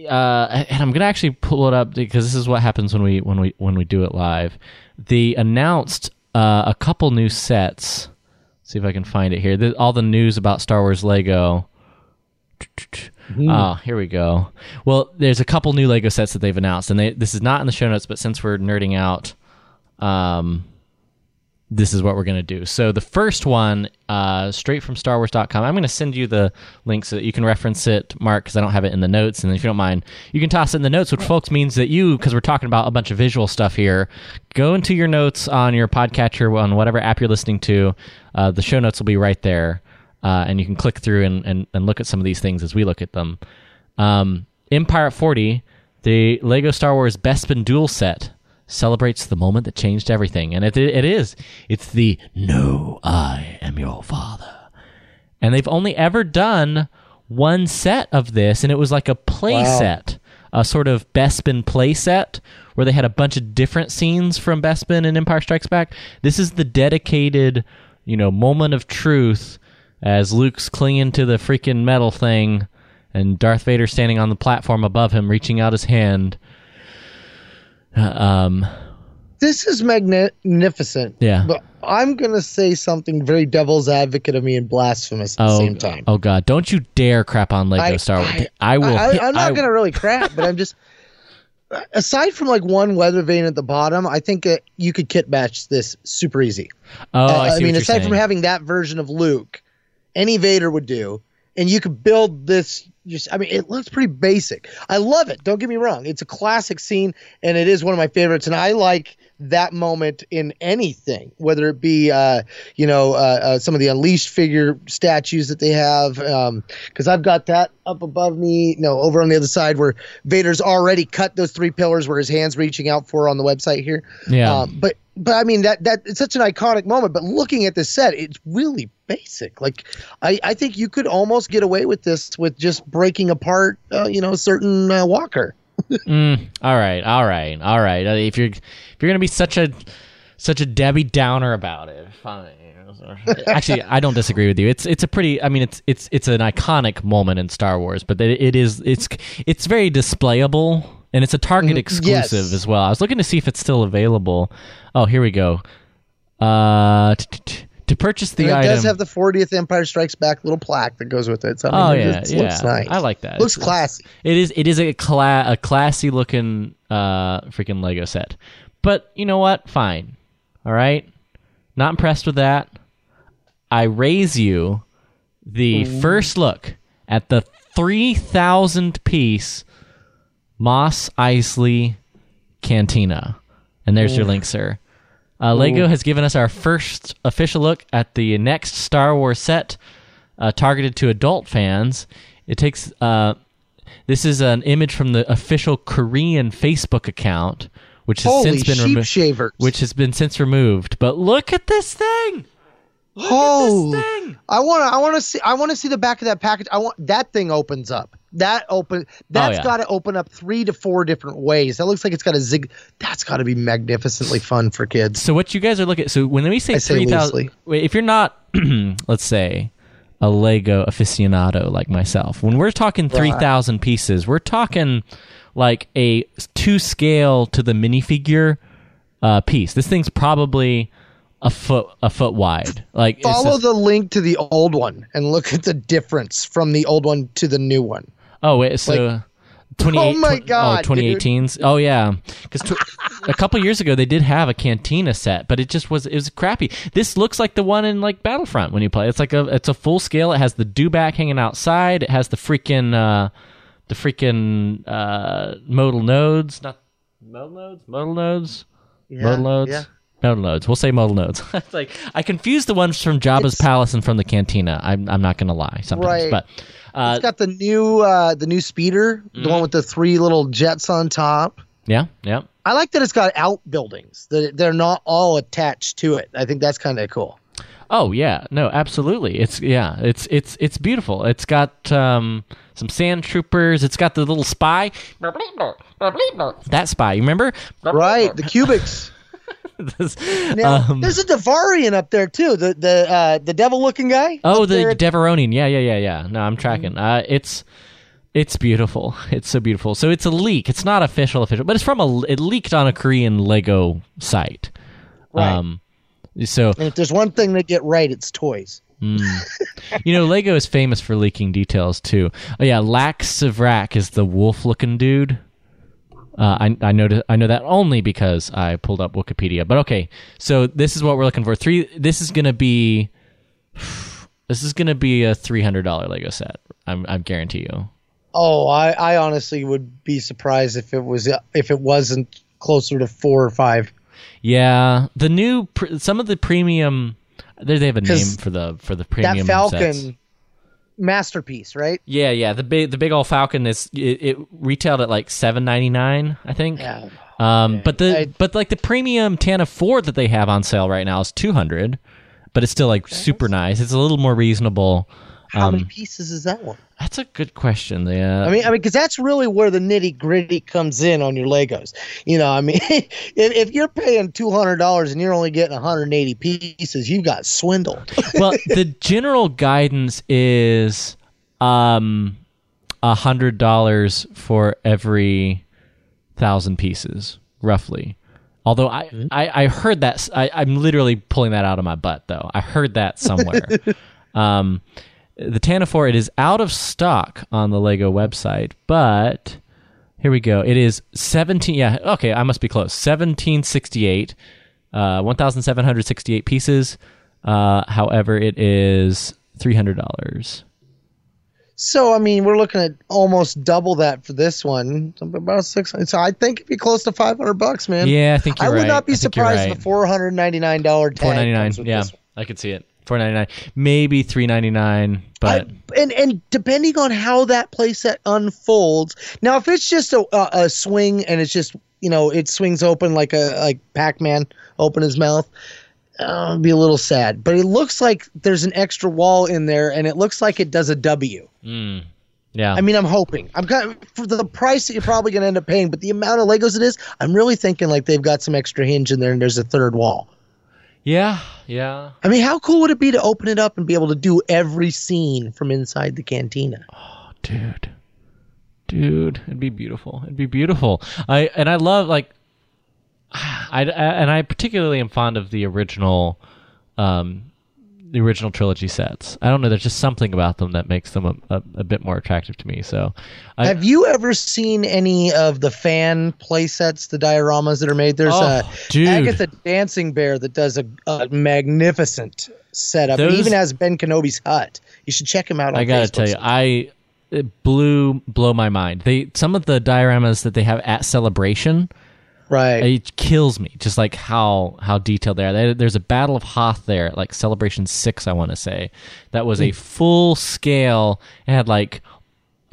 uh, and I'm gonna actually pull it up because this is what happens when we when we when we do it live. They announced uh, a couple new sets. see if I can find it here. All the news about Star Wars Lego. Oh, here we go. Well, there's a couple new Lego sets that they've announced, and they, this is not in the show notes, but since we're nerding out, um, this is what we're going to do. So the first one, uh, straight from StarWars.com. I'm going to send you the link so that you can reference it, Mark, because I don't have it in the notes. And if you don't mind, you can toss it in the notes, which folks means that you, because we're talking about a bunch of visual stuff here, go into your notes on your podcatcher on whatever app you're listening to. Uh, the show notes will be right there, uh, and you can click through and, and, and look at some of these things as we look at them. Um, Empire 40, the Lego Star Wars Bespin Duel set celebrates the moment that changed everything. And it, it is. It's the No, I am your father. And they've only ever done one set of this, and it was like a play Wow. set, a sort of Bespin play set where they had a bunch of different scenes from Bespin and Empire Strikes Back. This is the dedicated, you know, moment of truth as Luke's clinging to the freaking metal thing and Darth Vader standing on the platform above him, reaching out his hand. Um, This is magnificent. Yeah. But I'm gonna say something very devil's advocate of me and blasphemous at the oh, same time. oh God! Don't you dare crap on Lego Star Wars. I, will. I, am not I- gonna really crap, but I'm just. (laughs) Aside from like one weather vane at the bottom, I think uh, you could kit match this super easy. Oh, Uh, I I mean, aside from having that version of Luke, any Vader would do, and you could build this. Just, I mean, it looks pretty basic. I love it. Don't get me wrong; it's a classic scene, and it is one of my favorites. And I like that moment in anything, whether it be, uh, you know, uh, uh, some of the Unleashed figure statues that they have. Because I've got that up above me, no, over on the other side where Vader's already cut those three pillars where his hands reaching out for on the website here. Yeah. Um, but but I mean that that it's such an iconic moment. But looking at this set, it's really basic. Like I I think you could almost get away with this with just breaking apart, uh, you know, a certain uh, Walker. (laughs) Mm, all right, all right, all right. Uh, If you're if you're gonna be such a such a Debbie Downer about it, fine. (laughs) Actually, I don't disagree with you. It's it's a pretty. I mean, it's it's it's an iconic moment in Star Wars, but it, it is it's it's very displayable and it's a Target exclusive Mm-hmm. yes. as well. I was looking to see if it's still available. Oh, here we go. Uh, t- t- t- to purchase the And it item. does have the 40th Empire Strikes Back little plaque that goes with it. So, I Oh, mean, it yeah, just yeah. looks nice. I like that. Looks It's- classy. It is it is a cla- a classy looking uh freaking Lego set. But you know what? Fine. All right. Not impressed with that. I raise you the first look at the 3000 piece Mos Eisley Cantina. And there's your link, sir. Uh, Lego has given us our first official look at the next Star Wars set uh, targeted to adult fans. It takes uh, this is an image from the official Korean Facebook account, which has Holy since been removed. Which has been since removed. But look at this thing! Look Oh, at this thing! I want to. I want to see. I want to see the back of that package. I want that thing opens up. That open. That's Oh, yeah. got to open up three to four different ways. That looks like it's got a zig. That's got to be magnificently fun for kids. So what you guys are looking so when we say say three thousand, if you're not, (clears throat) let's say, a Lego aficionado like myself, when we're talking three thousand pieces, we're talking like a two scale to the minifigure uh, piece. This thing's probably a foot a foot wide. Like Follow the link to the old one and look at the difference from the old one to the new one. Oh wait, so. 28, Oh my God, Oh, 2018s. Oh yeah, because tw- a couple years ago they did have a cantina set, but it just was it was crappy. This looks like the one in like Battlefront when you play. It's like a it's a full scale. It has the dewback hanging outside. It has the freaking uh, the freaking uh, modal nodes, not modal nodes, modal nodes, modal nodes. yeah. Modal nodes. We'll say modal nodes. (laughs) it's like I confuse the ones from Jabba's It's- palace and from the cantina. I'm I'm not gonna lie sometimes, Right. but uh, It's got the new uh the new speeder, the Mm-hmm. one with the three little jets on top. yeah, yeah. I like that it's got outbuildings. That they're not all attached to it. I think that's kind of cool. Oh yeah, no, absolutely. It's yeah, it's it's it's beautiful. It's got um, some sand troopers. It's got the little spy. That spy, you remember? Right, the cubics. (laughs) (laughs) This- Now, um, there's a Devarian up there too. The the uh, the devil looking guy. oh, the at- Devaronian. Yeah, yeah, yeah, yeah. No, I'm tracking. Mm-hmm. Uh, it's it's beautiful. (laughs) It's so beautiful. So it's a leak. It's not official, official, but it's from a. It leaked on a Korean Lego site. Right. Um, so and if there's one thing they get right, it's toys. (laughs) you know, Lego is famous for leaking details too. Oh yeah, Lak Sivrak is the wolf-looking dude. Uh, I I know I know that only because I pulled up Wikipedia. But okay, so this is what we're looking for. Three. This is gonna be. (sighs) This is gonna be a three hundred dollar Lego set. I'm I guarantee you. Oh, I, I honestly would be surprised if it was if it wasn't closer to four or five. Yeah, the new some of the premium. There they have a name for the for the premium. That Falcon sets. Masterpiece, right? Yeah, yeah. The big the big old Falcon is it, it retailed at like seven ninety nine, I think. Yeah. Um, but the I- but like the premium Tantive IV that they have on sale right now is two hundred, but it's still like super nice. It's a little more reasonable. How Um, many pieces is that one? That's a good question. The, uh, I mean, I mean, because that's really where the nitty gritty comes in on your Legos. You know, I mean, (laughs) if, if you're paying two hundred dollars and you're only getting 180 pieces, you've got swindled. (laughs) well, the general guidance is um a hundred dollars for every thousand pieces, roughly. Although I, I, I heard that I, am literally pulling that out of my butt though. I heard that somewhere. (laughs) um, the Tantive IV it is out of stock on the Lego website, but here we go. It is seventeen. Yeah, okay, I must be close. Seventeen sixty eight, uh, one thousand seven hundred sixty eight pieces. Uh, however, it is three hundred dollars. so, I mean, we're looking at almost double that for this one, about six. So, I think it'd be close to 500 bucks, man. Yeah, I think I would right. not be I think you're surprised right. if the 499 dollar tag Four ninety nine. comes with Yeah, this one. I could see it. Four ninety nine, maybe three ninety nine, but I- and and depending on how that playset unfolds, now if it's just a, a, swing and it's just you know it swings open like a like Pac Man open his mouth, uh, it'd be a little sad. But it looks like there's an extra wall in there, and it looks like it does a W. yeah. I mean, I'm hoping. I'm kind of, for the price that you're probably going to end up paying, but the amount of Legos it is, I'm really thinking like they've got some extra hinge in there, and there's a third wall. Yeah, yeah. I mean, how cool would it be to open it up and be able to do every scene from inside the cantina? Oh, dude dude it'd be beautiful it'd be beautiful i and i love like (sighs) I, I and i particularly am fond of the original um the original trilogy sets. I don't know. There's just something about them that makes them a, a, a bit more attractive to me. So, I, Have you ever seen any of the fan play sets, the dioramas that are made? There's Oh, a dude. Agatha Dancing Bear that does a, a magnificent setup. Those- even has Ben Kenobi's hut. You should check him out. On I gotta Facebook tell you, sometime. I it blew blow my mind. They some of the dioramas that they have at Celebration. Right. It kills me, just like how how detailed they are. There's a Battle of Hoth there, like Celebration Six, I want to say, that was a full scale. It had like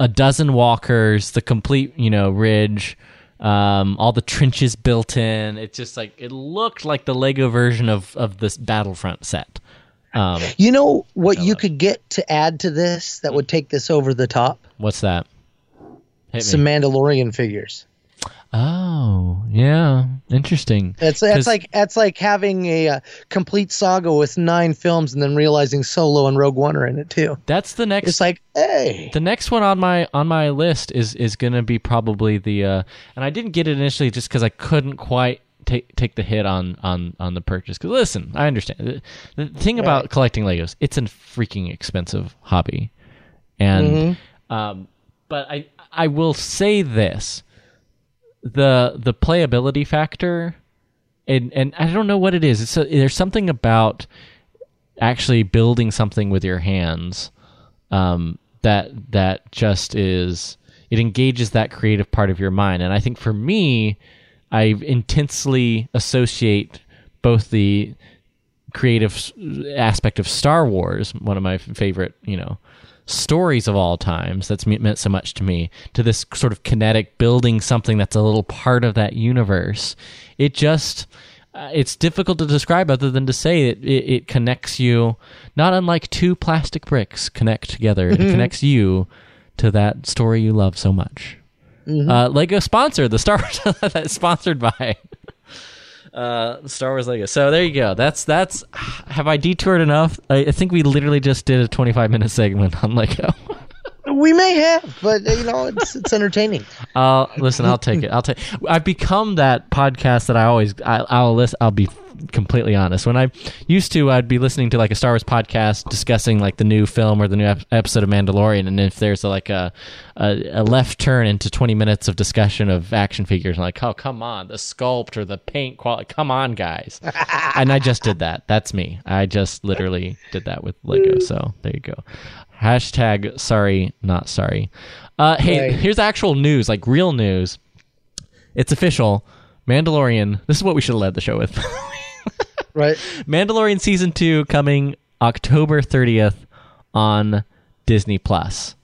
a dozen walkers, the complete you know ridge, um, all the trenches built in. It just like it looked like the Lego version of of this Battlefront set. Um, You know what you could get to add to this that would take this over the top? what's that? Hit Some me. Mandalorian figures. Oh, yeah, interesting. It's that's like it's like having a, uh complete saga with nine films and then realizing Solo and Rogue One are in it too. that's the next It's like, hey, The next one on my on my list is is going to be probably the uh, and I didn't get it initially just because I couldn't quite take take the hit on on on the purchase. Because listen, I understand the, the thing about collecting Legos. It's a freaking expensive hobby, and um, but I I will say this: the the playability factor, and and I don't know what it is. It's a, there's something about actually building something with your hands um, that that just is it engages that creative part of your mind and i think for me i intensely associate both the creative aspect of star wars one of my favorite you know stories of all times that's meant so much to me to this sort of kinetic building something that's a little part of that universe. It just uh, it's difficult to describe other than to say it, it, it connects you not unlike two plastic bricks connect together. It connects you to that story you love so much. Uh, lego sponsor the star wars (laughs) that's sponsored by uh, Star Wars Lego. So there you go. That's that's. (sighs) Have I detoured enough? I, I think we literally just did a 25 minute segment on Lego. (laughs) we may have, but you know, it's it's entertaining. (laughs) Uh, listen, I'll take it. I'll take. I've become that podcast that I always. I, I'll listen. I'll be completely honest. When I used to, I'd be listening to like a Star Wars podcast discussing like the new film or the new ep- episode of Mandalorian, and if there's like a, a a left turn into 20 minutes of discussion of action figures, I'm like, oh come on, the sculpt or the paint quality, come on, guys. and I just did that. That's me. I just literally did that with Lego. So there you go. Hashtag sorry, not sorry. Uh, hey, Right. here's actual news, like real news. It's official. Mandalorian. This is what we should have led the show with. (laughs) Right? Mandalorian season two coming October 30th on Disney Plus.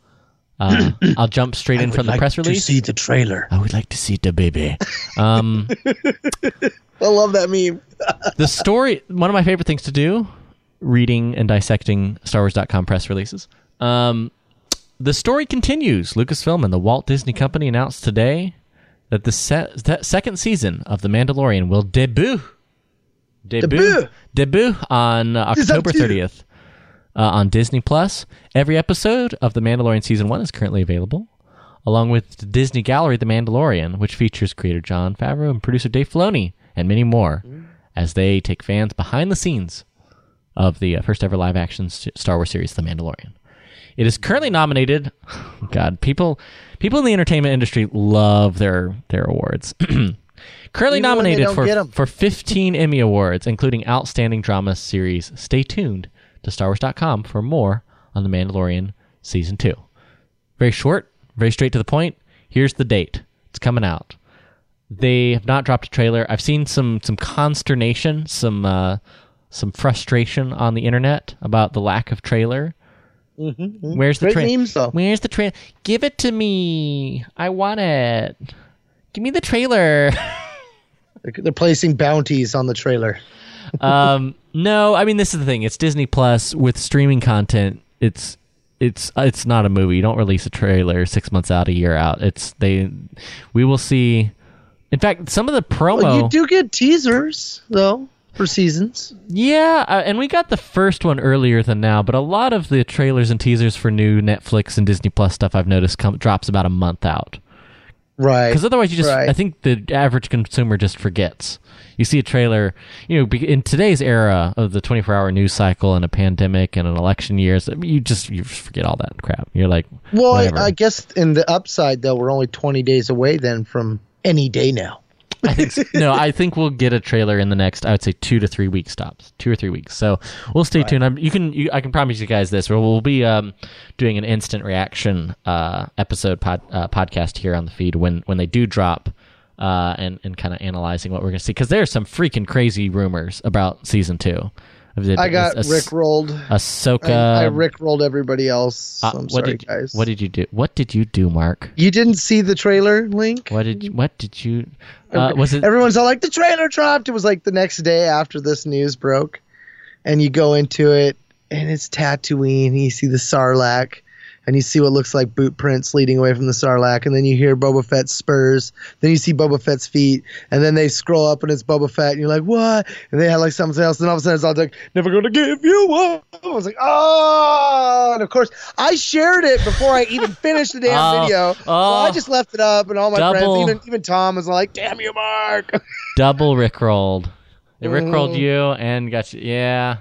Uh, (coughs) I'll jump straight in from the press release. see the trailer. I would like to see the baby. Um, (laughs) I love that meme. (laughs) the story one of my favorite things to do reading and dissecting star wars.com press releases um, the story continues. Lucasfilm and the walt disney company announced today that the se- second season of the mandalorian will debut. Debut? Debut. debut on uh, october 30th uh, on disney plus. Every episode of the mandalorian season one is currently available along with the Disney Gallery The Mandalorian, which features creator Jon Favreau and producer Dave Filoni, and many more, as they take fans behind the scenes of the uh, first ever live action Star Wars series, The Mandalorian. It is currently nominated. God, people, people in the entertainment industry love their their awards. (clears throat) currently Even nominated for for 15 Emmy awards, including Outstanding Drama Series. Stay tuned to StarWars.com for more on The Mandalorian season two. Very short, very straight to the point. Here's the date. It's coming out. They have not dropped a trailer. I've seen some some consternation, some uh, some frustration on the internet about the lack of trailer. Where's the Great trailer? memes, though. Where's the trailer? Give it to me. I want it. Give me the trailer. (laughs) They're, they're placing bounties on the trailer. (laughs) um, no, I mean this is the thing. It's Disney Plus with streaming content. It's it's it's not a movie. You don't release a trailer six months out, a year out. It's they. We will see. In fact, some of the promo. Well, you do get teasers though for seasons. Yeah, uh, and we got the first one earlier than now, but a lot of the trailers and teasers for new Netflix and Disney Plus stuff I've noticed come, drops about a month out. Right. Because otherwise, you just Right. I think the average consumer just forgets. You see a trailer, you know, in today's era of the 24-hour news cycle and a pandemic and an election years, you just you just forget all that crap. You're like, Well, I. I guess in the upside though, we're only 20 days away then from any day now. I think so. no, I think we'll get a trailer in the next. I would say two to three weeks tops, two or three weeks. So we'll stay tuned. I'm, you can, you, I can promise you guys this. We'll, we'll be um, doing an instant reaction uh, episode pod, uh, podcast here on the feed when when they do drop, uh, and and kind of analyzing what we're gonna see because there's some freaking crazy rumors about season two. I got a- Rick rolled. Ahsoka. I, I Rick rolled everybody else. uh, I'm what sorry, did guys. what did you do? What did you do, Mark? you didn't see the trailer link? What did you, what did you? Uh, was it? Everyone's all like, the trailer dropped. It was like the next day after this news broke. And you go into it, and it's Tatooine. And you see the Sarlacc, and you see what looks like boot prints leading away from the Sarlacc. And then you hear Boba Fett's spurs. Then you see Boba Fett's feet. And then they scroll up, and it's Boba Fett. And you're like, what? And they had like something else. And all of a sudden, it's all like, never gonna give you up. I was like, oh. And of course, I shared it before I even (laughs) finished the damn Oh, video. So oh. I just left it up, and all my Double. friends, even even Tom, was like, damn you, Mark. double rickrolled. They (laughs) rickrolled Mm. you and got you. Yeah,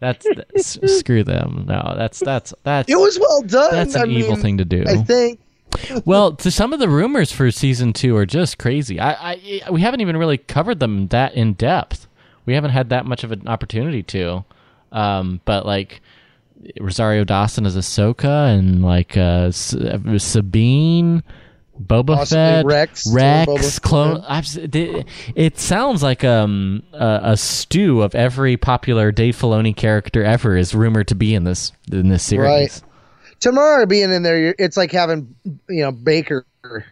that's, that's screw them. No, that's that's that's It was well done. that's an I evil mean, thing to do. I think. well, to some of the rumors for season two are just crazy. I, I we haven't even really covered them that in depth. We haven't had that much of an opportunity to. Um, but like Rosario Dawson as Ahsoka and like uh, S- uh, Sabine. Boba Possibly Fett, Rex, or Rex, Fett. clone. It, sounds like um a, a stew of every popular Dave Filoni character ever is rumored to be in this in this series. Right. Temuera being in there, it's like having you know Baker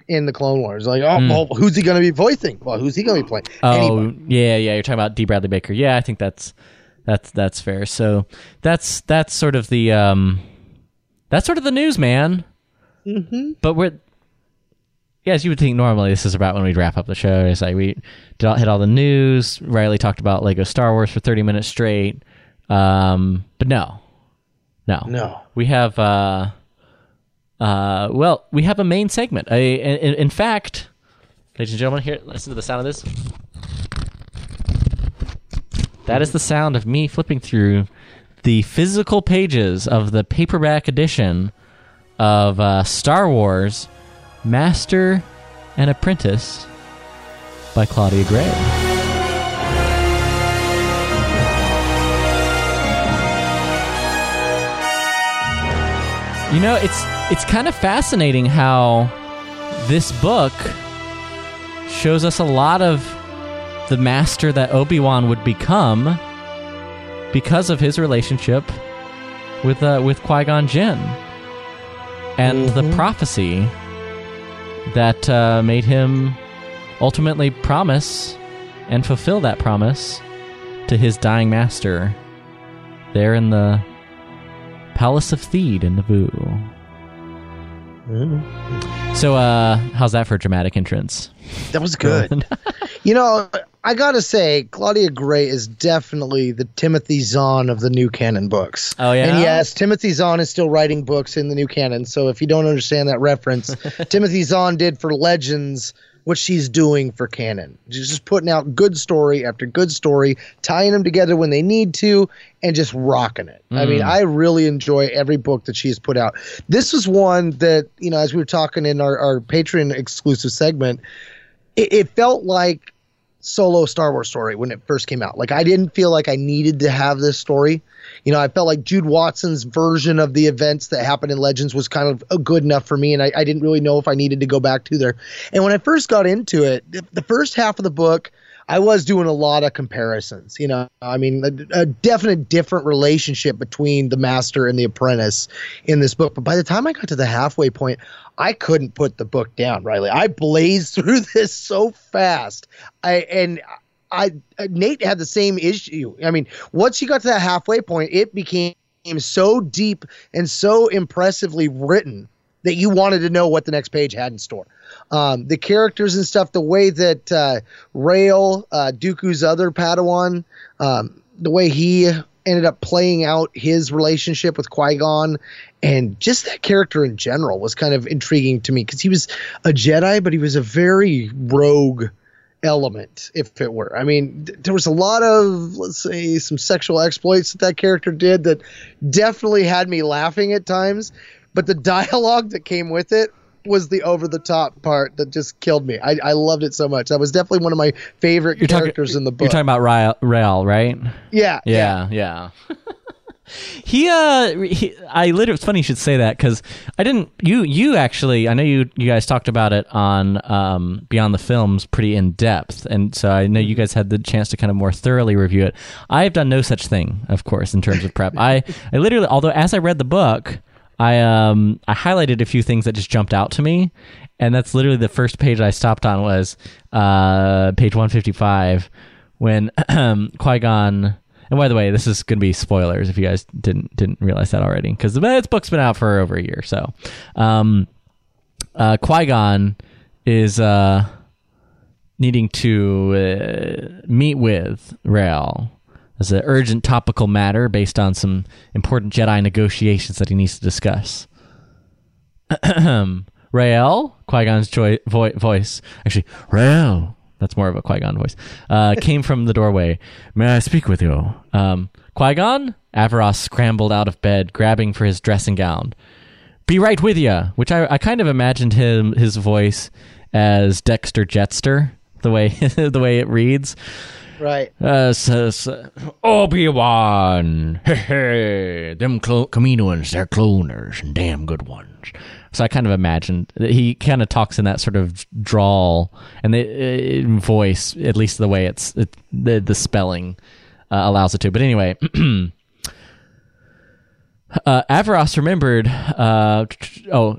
in the Clone Wars. Like, oh, well, who's he going to be voicing? Well, who's he going to be playing? Oh Anybody. yeah, yeah. You're talking about D. Bradley Baker. Yeah, I think that's that's that's fair. So that's that's sort of the um that's sort of the news, man. Mm-hmm. But we're yeah, as you would think normally this is about when we'd wrap up the show. It's like we did all, hit all the news. Riley talked about Lego Star Wars for 30 minutes straight. Um, but no, no, No. We have uh, uh, well, we have a main segment. A, in, in fact, ladies and gentlemen, here, listen to the sound of this. That is the sound of me flipping through the physical pages of the paperback edition of uh, Star Wars Master and Apprentice by Claudia Gray. You know, it's it's kind of fascinating how this book shows us a lot of the master that Obi-Wan would become because of his relationship with uh, with Qui-Gon Jinn and the prophecy that uh, made him ultimately promise and fulfill that promise to his dying master there in the Palace of Theed in Naboo. So, uh, how's that for a dramatic entrance? That was good. (laughs) you know, I got to say, Claudia Gray is definitely the Timothy Zahn of the new canon books. Oh, yeah? And yes, Timothy Zahn is still writing books in the new canon. So if you don't understand that reference, (laughs) Timothy Zahn did for Legends what she's doing for canon. She's just putting out good story after good story, tying them together when they need to, and just rocking it. I mean, mm. I really enjoy every book that she's put out. This was one that, you know, as we were talking in our, our Patreon exclusive segment, it, it felt like solo Star Wars story when it first came out. Like I didn't feel like I needed to have this story. You know, I felt like Jude Watson's version of the events that happened in Legends was kind of good enough for me, and I, I didn't really know if I needed to go back to there. And when I first got into it, the, the first half of the book, I was doing a lot of comparisons. You know, I mean, a, a definite different relationship between the master and the apprentice in this book. But by the time I got to the halfway point, I couldn't put the book down, Riley. I blazed (laughs) through this so fast. I and I Nate had the same issue. I mean, once you got to that halfway point, it became so deep and so impressively written that you wanted to know what the next page had in store. Um, the characters and stuff, the way that uh, Rael, uh, Dooku's other Padawan, um, the way he ended up playing out his relationship with Qui Gon, and just that character in general was kind of intriguing to me because he was a Jedi, but he was a very rogue element, if it were. I mean, th- there was a lot of, let's say, some sexual exploits that that character did that definitely had me laughing at times, but the (laughs) dialogue that came with it was the over the top part that just killed me. I, I loved it so much. That was definitely one of my favorite characters in the book. You're talking about Rael, Rael right? yeah, Yeah, yeah. (laughs) he uh he, I literally it's funny you should say that cuz I didn't you you actually I know you you guys talked about it on um Beyond the Films pretty in depth and so I know you guys had the chance to kind of more thoroughly review it. I've done no such thing, of course, in terms of prep. (laughs) I I literally although as I read the book, I um I highlighted a few things that just jumped out to me and that's literally the first page I stopped on was uh page 155 when (clears throat) Qui-Gon and by the way, this is going to be spoilers if you guys didn't didn't realize that already, because this book's been out for over a year. So, um, uh, Qui Gon is uh, needing to uh, meet with Rael as an urgent topical matter based on some important Jedi negotiations that he needs to discuss. (clears throat) Rael, Qui Gon's jo- vo- voice, actually, Rael, that's more of a Qui Gon voice, uh, (laughs) came from the doorway. May I speak with you? Um, Qui Gon? Averross scrambled out of bed, grabbing for his dressing gown. Be right with ya, which I, I kind of imagined him his voice as Dexter Jettster, the way (laughs) the way it reads. Right. Uh, so, Obi Wan, hey, hey, them clo- Kaminoans, they're cloners and damn good ones. So I kind of imagined that he kind of talks in that sort of drawl and the uh, voice, at least the way it's it, the the spelling uh, allows it to. But anyway. (clears throat) Uh, Averross remembered. Uh, oh,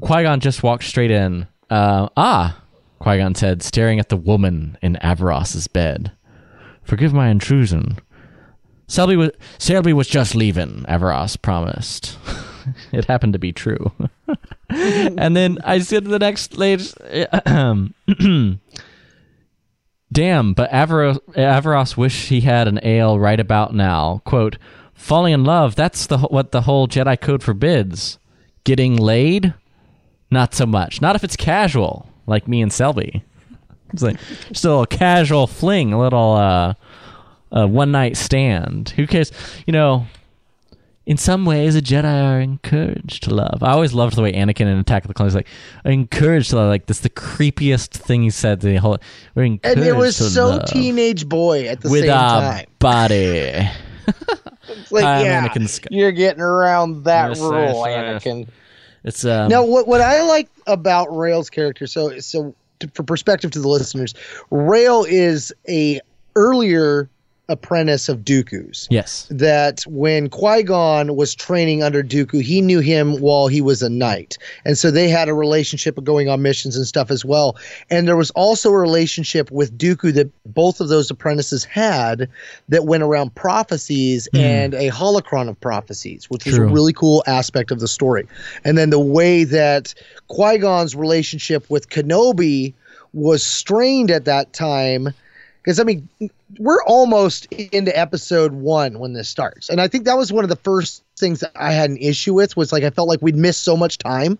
Qui Gon just walked straight in. Uh, ah, Qui Gon said, staring at the woman in Averross's bed. Forgive my intrusion. Selby was Selby was just leaving. Averross promised. (laughs) it happened to be true. (laughs) and then I said to the next lady, (clears throat) "Damn!" But Averross, Averross wished he had an ale right about now. "Quote: Falling in love. That's the what the whole Jedi code forbids. Getting laid." Not so much. Not if it's casual, like me and Selby. It's like just a little casual fling, a little uh, a one night stand. Who cares? You know, in some ways, a Jedi are encouraged to love. I always loved the way Anakin in Attack of the Clones like encouraged to love. Like that's the creepiest thing he said. The whole we're encouraged And it was to so love teenage boy at the with same a time. body. (laughs) (laughs) It's like, I'm yeah, Anakin Sky- you're getting around that Yes, rule, yes, yes. Anakin. It's um, Now, what what I like about Rael's character, so so to, for perspective to the listeners, Rail is a earlier apprentice of Dooku's. yes, That when Qui Gon was training under Dooku, he knew him while he was a knight, and so they had a relationship of going on missions and stuff as well. And there was also a relationship with Dooku that both of those apprentices had that went around prophecies hmm. and a holocron of prophecies, which True. a really cool aspect of the story. And then the way that Qui Gon's relationship with Kenobi was strained at that time. Because, I mean, we're almost into episode one when this starts. And I think that was one of the first things that I had an issue with was like I felt like we'd missed so much time.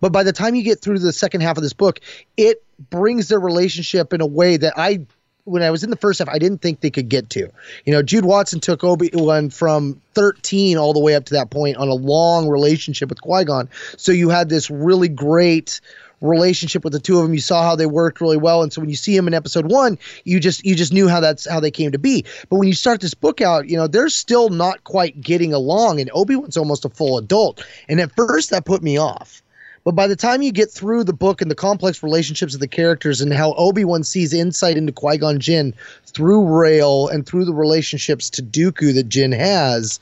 But by the time you get through the second half of this book, it brings their relationship in a way that I when I was in the first half, I didn't think they could get to. You know, Jude Watson took Obi Wan from 13 all the way up to that point on a long relationship with Qui Gon. So you had this really great relationship with the two of them. You saw how they worked really well, and so when you see him in episode one, you just you just knew how that's how they came to be. But when you start this book out, you know they're still not quite getting along, and Obi Wan's almost a full adult. And at first, that put me off. But by the time you get through the book and the complex relationships of the characters and how Obi Wan sees insight into Qui Gon Jinn through Rael and through the relationships to Dooku that Jin has,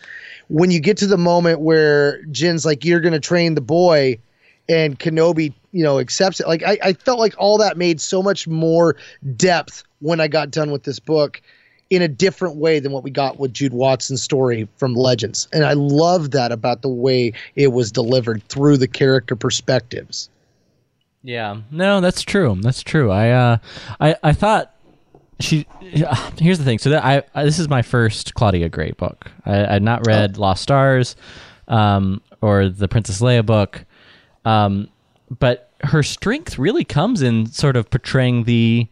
when you get to the moment where Jin's like, "You're going to train the boy," and Kenobi, you know, accepts it. Like I, I felt like all that made so much more depth when I got done with this book in a different way than what we got with Jude Watson's story from Legends. And I love that about the way it was delivered through the character perspectives. Yeah, no, that's true. That's true. I, uh, I, I thought she (sighs) here's the thing. So that I, I this is my first Claudia Gray book. I I'd not read Lost Stars, um, or the Princess Leia book, um, but her strength really comes in sort of portraying the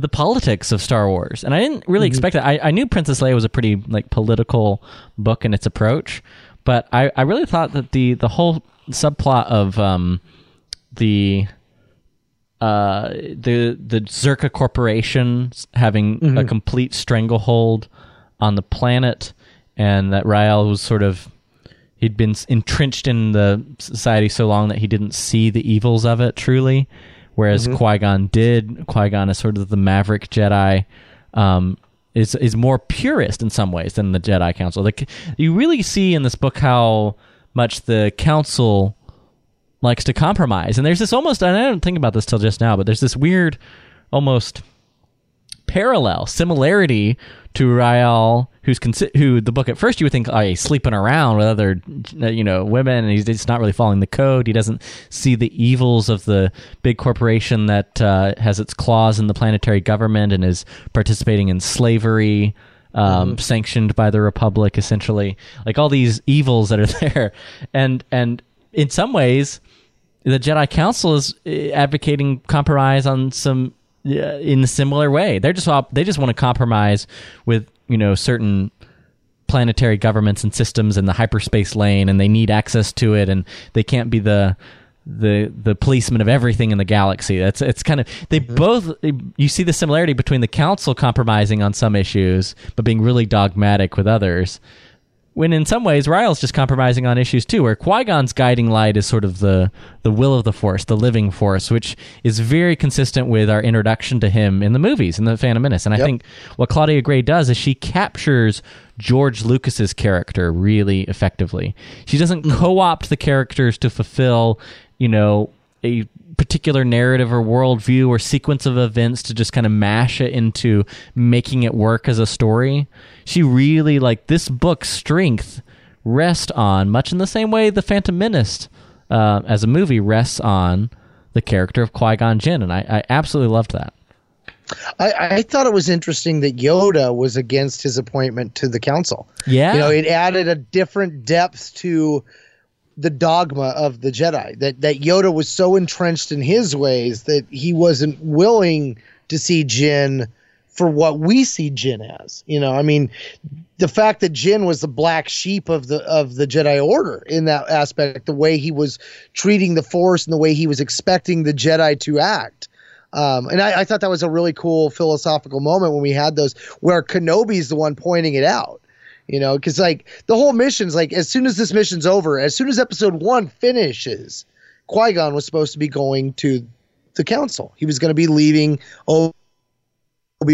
the politics of Star Wars, and I didn't really expect that. I, I knew Princess Leia was a pretty like political book in its approach, but I, I really thought that the the whole subplot of um, the uh, the the Czerka Corporation having a complete stranglehold on the planet, and that Rael was sort of he'd been entrenched in the society so long that he didn't see the evils of it truly, whereas Qui Gon did. Qui Gon is sort of the maverick Jedi. Um, is is more purist in some ways than the Jedi Council. Like you really see in this book how much the Council likes to compromise. And there's this almost, and I didn't think about this till just now, but there's this weird, almost parallel similarity to Rael, who's consi- who the book at first you would think, oh, he's sleeping around with other, you know, women, and he's just not really following the code. He doesn't see the evils of the big corporation that uh, has its claws in the planetary government and is participating in slavery. Um, sanctioned by the republic essentially like all these evils that are (laughs) there and and in some ways the Jedi Council is uh, advocating compromise on some uh, in a similar way. They're just they just want to compromise with you know certain planetary governments and systems in the hyperspace lane, and they need access to it, and they can't be the the the policeman of everything in the galaxy. That's it's kind of they mm-hmm. both you see the similarity between the council compromising on some issues but being really dogmatic with others when in some ways Rael's just compromising on issues too, where Qui Gon's guiding light is sort of the the will of the Force, the living Force, which is very consistent with our introduction to him in the movies in the Phantom Menace. And I think what Claudia Gray does is she captures George Lucas's character really effectively. She doesn't mm-hmm. co-opt the characters to fulfill, you know, a particular narrative or worldview or sequence of events to just kind of mash it into making it work as a story. She really like this book's strength rests on much in the same way the Phantom Menace uh, as a movie rests on the character of Qui Gon Jinn, and I, I absolutely loved that. I, I thought it was interesting that Yoda was against his appointment to the council. Yeah. You know, it added a different depth to the dogma of the Jedi. That that Yoda was so entrenched in his ways that he wasn't willing to see Jin for what we see Jin as. You know, I mean, the fact that Jin was the black sheep of the of the Jedi Order in that aspect, the way he was treating the Force and the way he was expecting the Jedi to act. Um, and I, I thought that was a really cool philosophical moment when we had those where Kenobi's the one pointing it out. You know, because like the whole mission's like as soon as this mission's over, as soon as episode one finishes, Qui Gon was supposed to be going to the council. He was going to be leaving Obi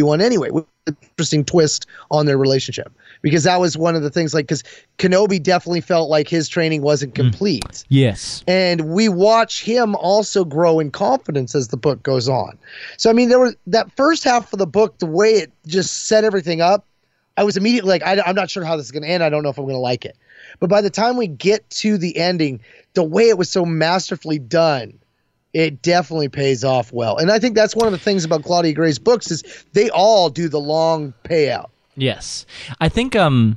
Wan anyway. With an interesting twist on their relationship because that was one of the things. Like, because Kenobi definitely felt like his training wasn't mm. complete Yes. and we watch him also grow in confidence as the book goes on. So I mean, there was that first half of the book, the way it just set everything up. I was immediately like, I, I'm not sure how this is going to end. I don't know if I'm going to like it. But by the time we get to the ending, the way it was so masterfully done, it definitely pays off well. And I think that's one of the things about Claudia Gray's books is they all do the long payout. Yes, I think um,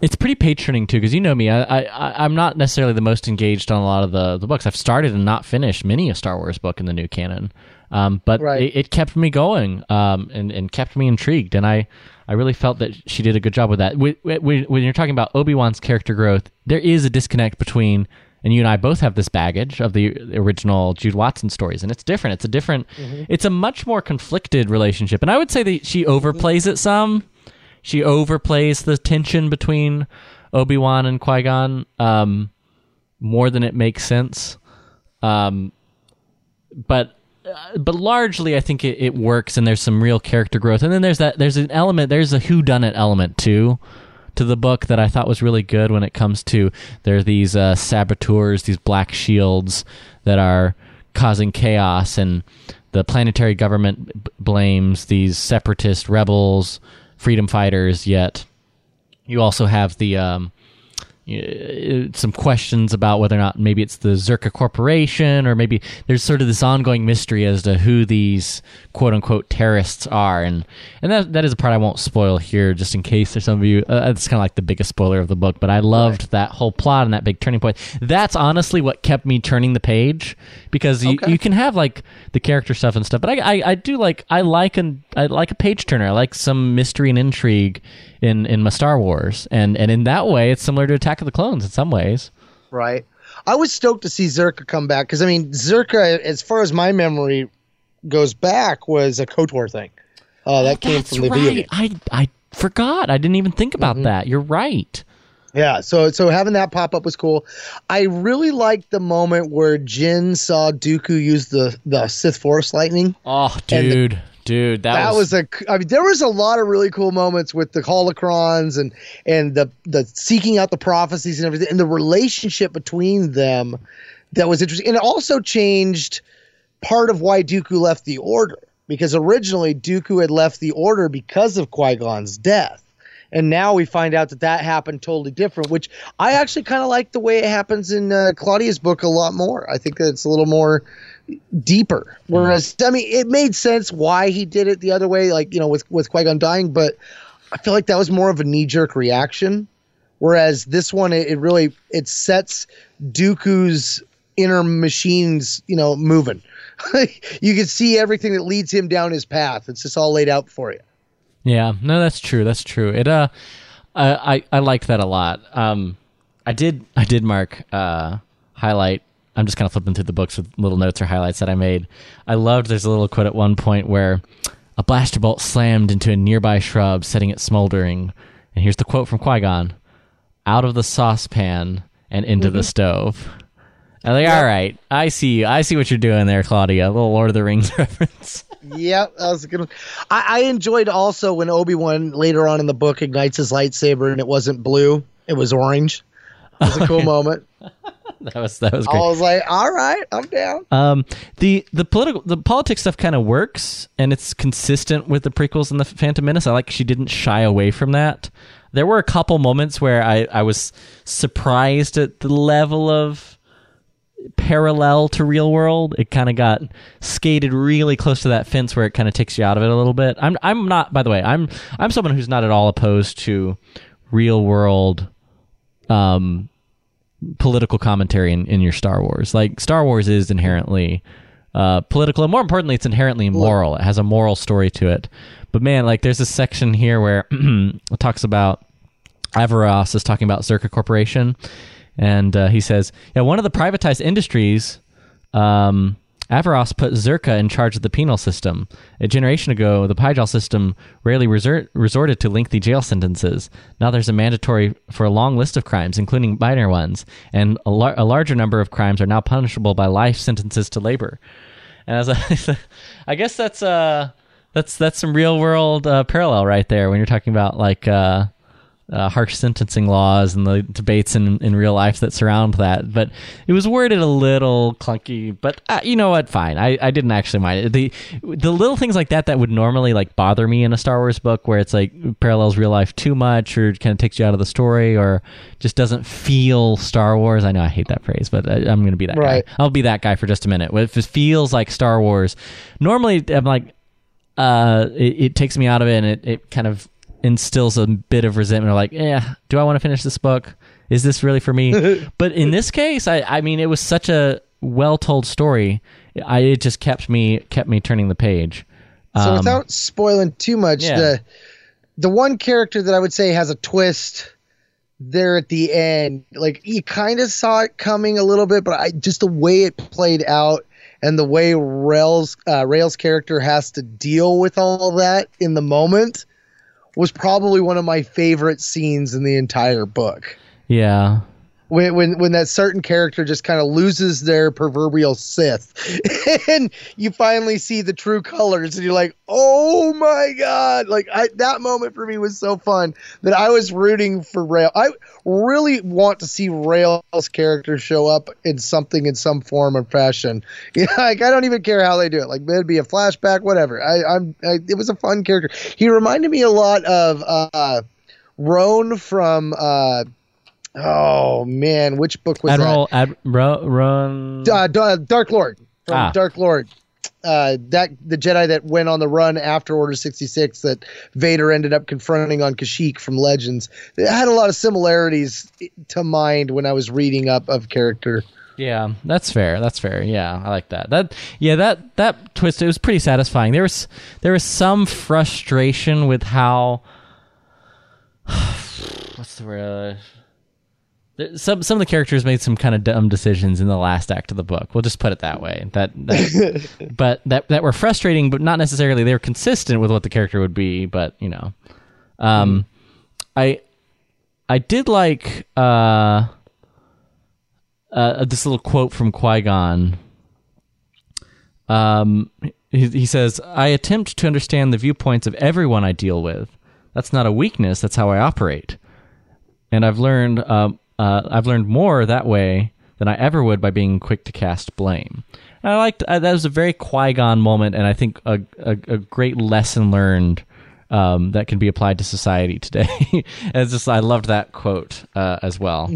it's pretty patroning too, because you know me. I, I I'm not necessarily the most engaged on a lot of the the books. I've started and not finished many a Star Wars book in the new canon, um, but Right. it, it kept me going um, and and kept me intrigued, and I. I really felt that she did a good job with that. When, you're talking about Obi Wan's character growth, there is a disconnect between, and you and I both have this baggage of the original Jude Watson stories, and it's different. It's a different, it's a much more conflicted relationship, and I would say that she overplays it some she overplays the tension between Obi Wan and Qui Gon um, more than it makes sense. Um, but uh, but largely, I think it, it works, and there's some real character growth. And then there's that there's an element there's a who done it element too to the book that I thought was really good when it comes to there are these uh, saboteurs, these black shields that are causing chaos, and the planetary government b- blames these separatist rebels, freedom fighters. Yet you also have the um, some questions about whether or not maybe it's the Czerka Corporation or maybe there's sort of this ongoing mystery as to who these quote unquote terrorists are, and and that that is a part I won't spoil here, just in case there's some of you. Uh, it's kind of like the biggest spoiler of the book, but I loved that whole plot and that big turning point. That's honestly what kept me turning the page because you, Okay. you can have like the character stuff and stuff, but I, I, I do like I like an I like a page turner. I like some mystery and intrigue in in my Star Wars, and and in that way, it's similar to Attack of the Clones in some ways. Right. I was stoked to see Czerka come back because I mean Czerka, as far as my memory goes back, was a Kotor thing. Uh, that came from the video right. I I forgot. I didn't even think about that. You're right. Yeah, so so having that pop up was cool. I really liked the moment where Jin saw Dooku use the the Sith Force lightning. Oh, dude, dude, that, That was, a. I mean, there was a lot of really cool moments with the holocrons and and the the seeking out the prophecies and everything, and the relationship between them that was interesting, and it also changed part of why Dooku left the Order because originally Dooku had left the Order because of Qui Gon's death. And now we find out that that happened totally different, which I actually kind of like the way it happens in uh, Claudia's book a lot more. I think that it's a little more deeper. Whereas, I mean, it made sense why he did it the other way, like, you know, with, with Qui Gon dying, but I feel like that was more of a knee jerk reaction. Whereas this one, it, it really, it sets Dooku's inner machines, you know, moving. (laughs) you can see everything that leads him down his path. It's just all laid out for you. Yeah, no, that's true. That's true. It uh, I I, I liked that a lot. Um, I did I did mark uh highlight. I'm just kind of flipping through the books with little notes or highlights that I made. I loved. There's a little quote at one point where a blaster bolt slammed into a nearby shrub, setting it smoldering. And here's the quote from Qui Gon: "Out of the saucepan and into the mm-hmm. stove." I'm like, all right, I see you. I see what you're doing there, Claudia. A little Lord of the Rings (laughs) reference. Yep, that was a good one. I, I enjoyed also when Obi Wan later on in the book ignites his lightsaber and it wasn't blue, it was orange. It was a cool (laughs) moment. (laughs) that was that was I was like, all right, I'm down. Um, the the political the politics stuff kind of works, and it's consistent with the prequels and the Phantom Menace. I like she didn't shy away from that. There were a couple moments where I I was surprised at the level of parallel to real world. It kind of got skated really close to that fence where it kind of takes you out of it a little bit. I'm I'm not by the way. I'm I'm someone who's not at all opposed to real world um political commentary in, in your Star Wars. Like Star Wars is inherently uh, political, and more importantly, it's inherently moral. It has a moral story to it. But man, like there's a section here where (clears throat) it talks about Averross is talking about Czerka Corporation, and uh, he says, "Yeah, one of the privatized industries." Um, Averross put Czerka in charge of the penal system. A generation ago, the Pijal system rarely resort, resorted to lengthy jail sentences. Now there's a mandatory for a long list of crimes, including minor ones, and a, lar- a larger number of crimes are now punishable by life sentences to labor. And as I, (laughs) I guess that's uh that's that's some real world uh, parallel right there when you're talking about like uh, uh, harsh sentencing laws and the debates in, in real life that surround that. But it was worded a little clunky. But uh, you know what? Fine. I, I didn't actually mind it. The the little things like that that would normally like bother me in a Star Wars book, where it's like parallels real life too much, or kind of takes you out of the story, or just doesn't feel Star Wars. I know I hate that phrase, but I, I'm going to be that Right. guy. I'll be that guy for just a minute. If it feels like Star Wars, normally I'm like, uh, it, it takes me out of it, and it, it kind of instills a bit of resentment. Like, yeah, do I want to finish this book? Is this really for me? (laughs) but in this case, I, I mean, it was such a well told story. I it just kept me kept me turning the page. So Um, without spoiling too much, yeah. the the one character that I would say has a twist there at the end, like you kind of saw it coming a little bit, but I just the way it played out and the way Rael's uh, Rael's character has to deal with all that in the moment was probably one of my favorite scenes in the entire book. yeah, when when when that certain character just kind of loses their proverbial Sith, (laughs) and you finally see the true colors, and you're like, "Oh my god!" Like I, that moment for me was so fun that I was rooting for Rael. I really want to see Rael's character show up in something in some form or fashion. (laughs) Yeah, like I don't even care how they do it. Like it'd be a flashback, whatever. I, I'm. I, it was a fun character. He reminded me a lot of uh, Roan from. Uh, Oh man, which book was Admiral Ad, Ro, Run. that? Uh, Dark Lord from Ah. Dark Lord. Uh, that the Jedi that went on the run after Order sixty six that Vader ended up confronting on Kashyyyk from Legends. It had a lot of similarities to mind when I was reading up of character. Yeah, that's fair. That's fair. Yeah, I like that. That yeah, that that twist it was pretty satisfying. There was there was some frustration with how (sighs) what's the word? Some some of the characters made some kind of dumb decisions in the last act of the book. We'll just put it that way. That, that (laughs) but that that were frustrating, but not necessarily they were consistent with what the character would be. But you know, um, I I did like uh uh, this little quote from Qui Gon. Um, he, he says, "I attempt to understand the viewpoints of everyone I deal with. That's not a weakness. That's how I operate, and I've learned um, uh, I've learned more that way than I ever would by being quick to cast blame." And I liked uh, that was a very Qui Gon moment, and I think a, a, a great lesson learned. Um, that can be applied to society today. (laughs) it's just I loved that quote uh, as well.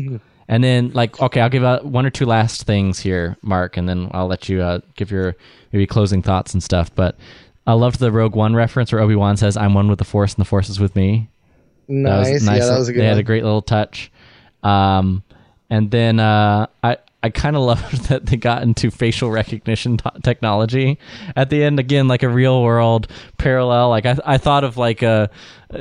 And then, like, okay, I'll give out one or two last things here, Mark, and then I'll let you uh, give your maybe closing thoughts and stuff. But I loved the Rogue One reference where Obi Wan says, "I'm one with the Force, and the Force is with me." Nice, yeah, that was a good They had a great little touch. Um, and then uh, I I kind of love (laughs) that they got into facial recognition t- technology at the end. Again, like a real world parallel. Like I I thought of like a uh,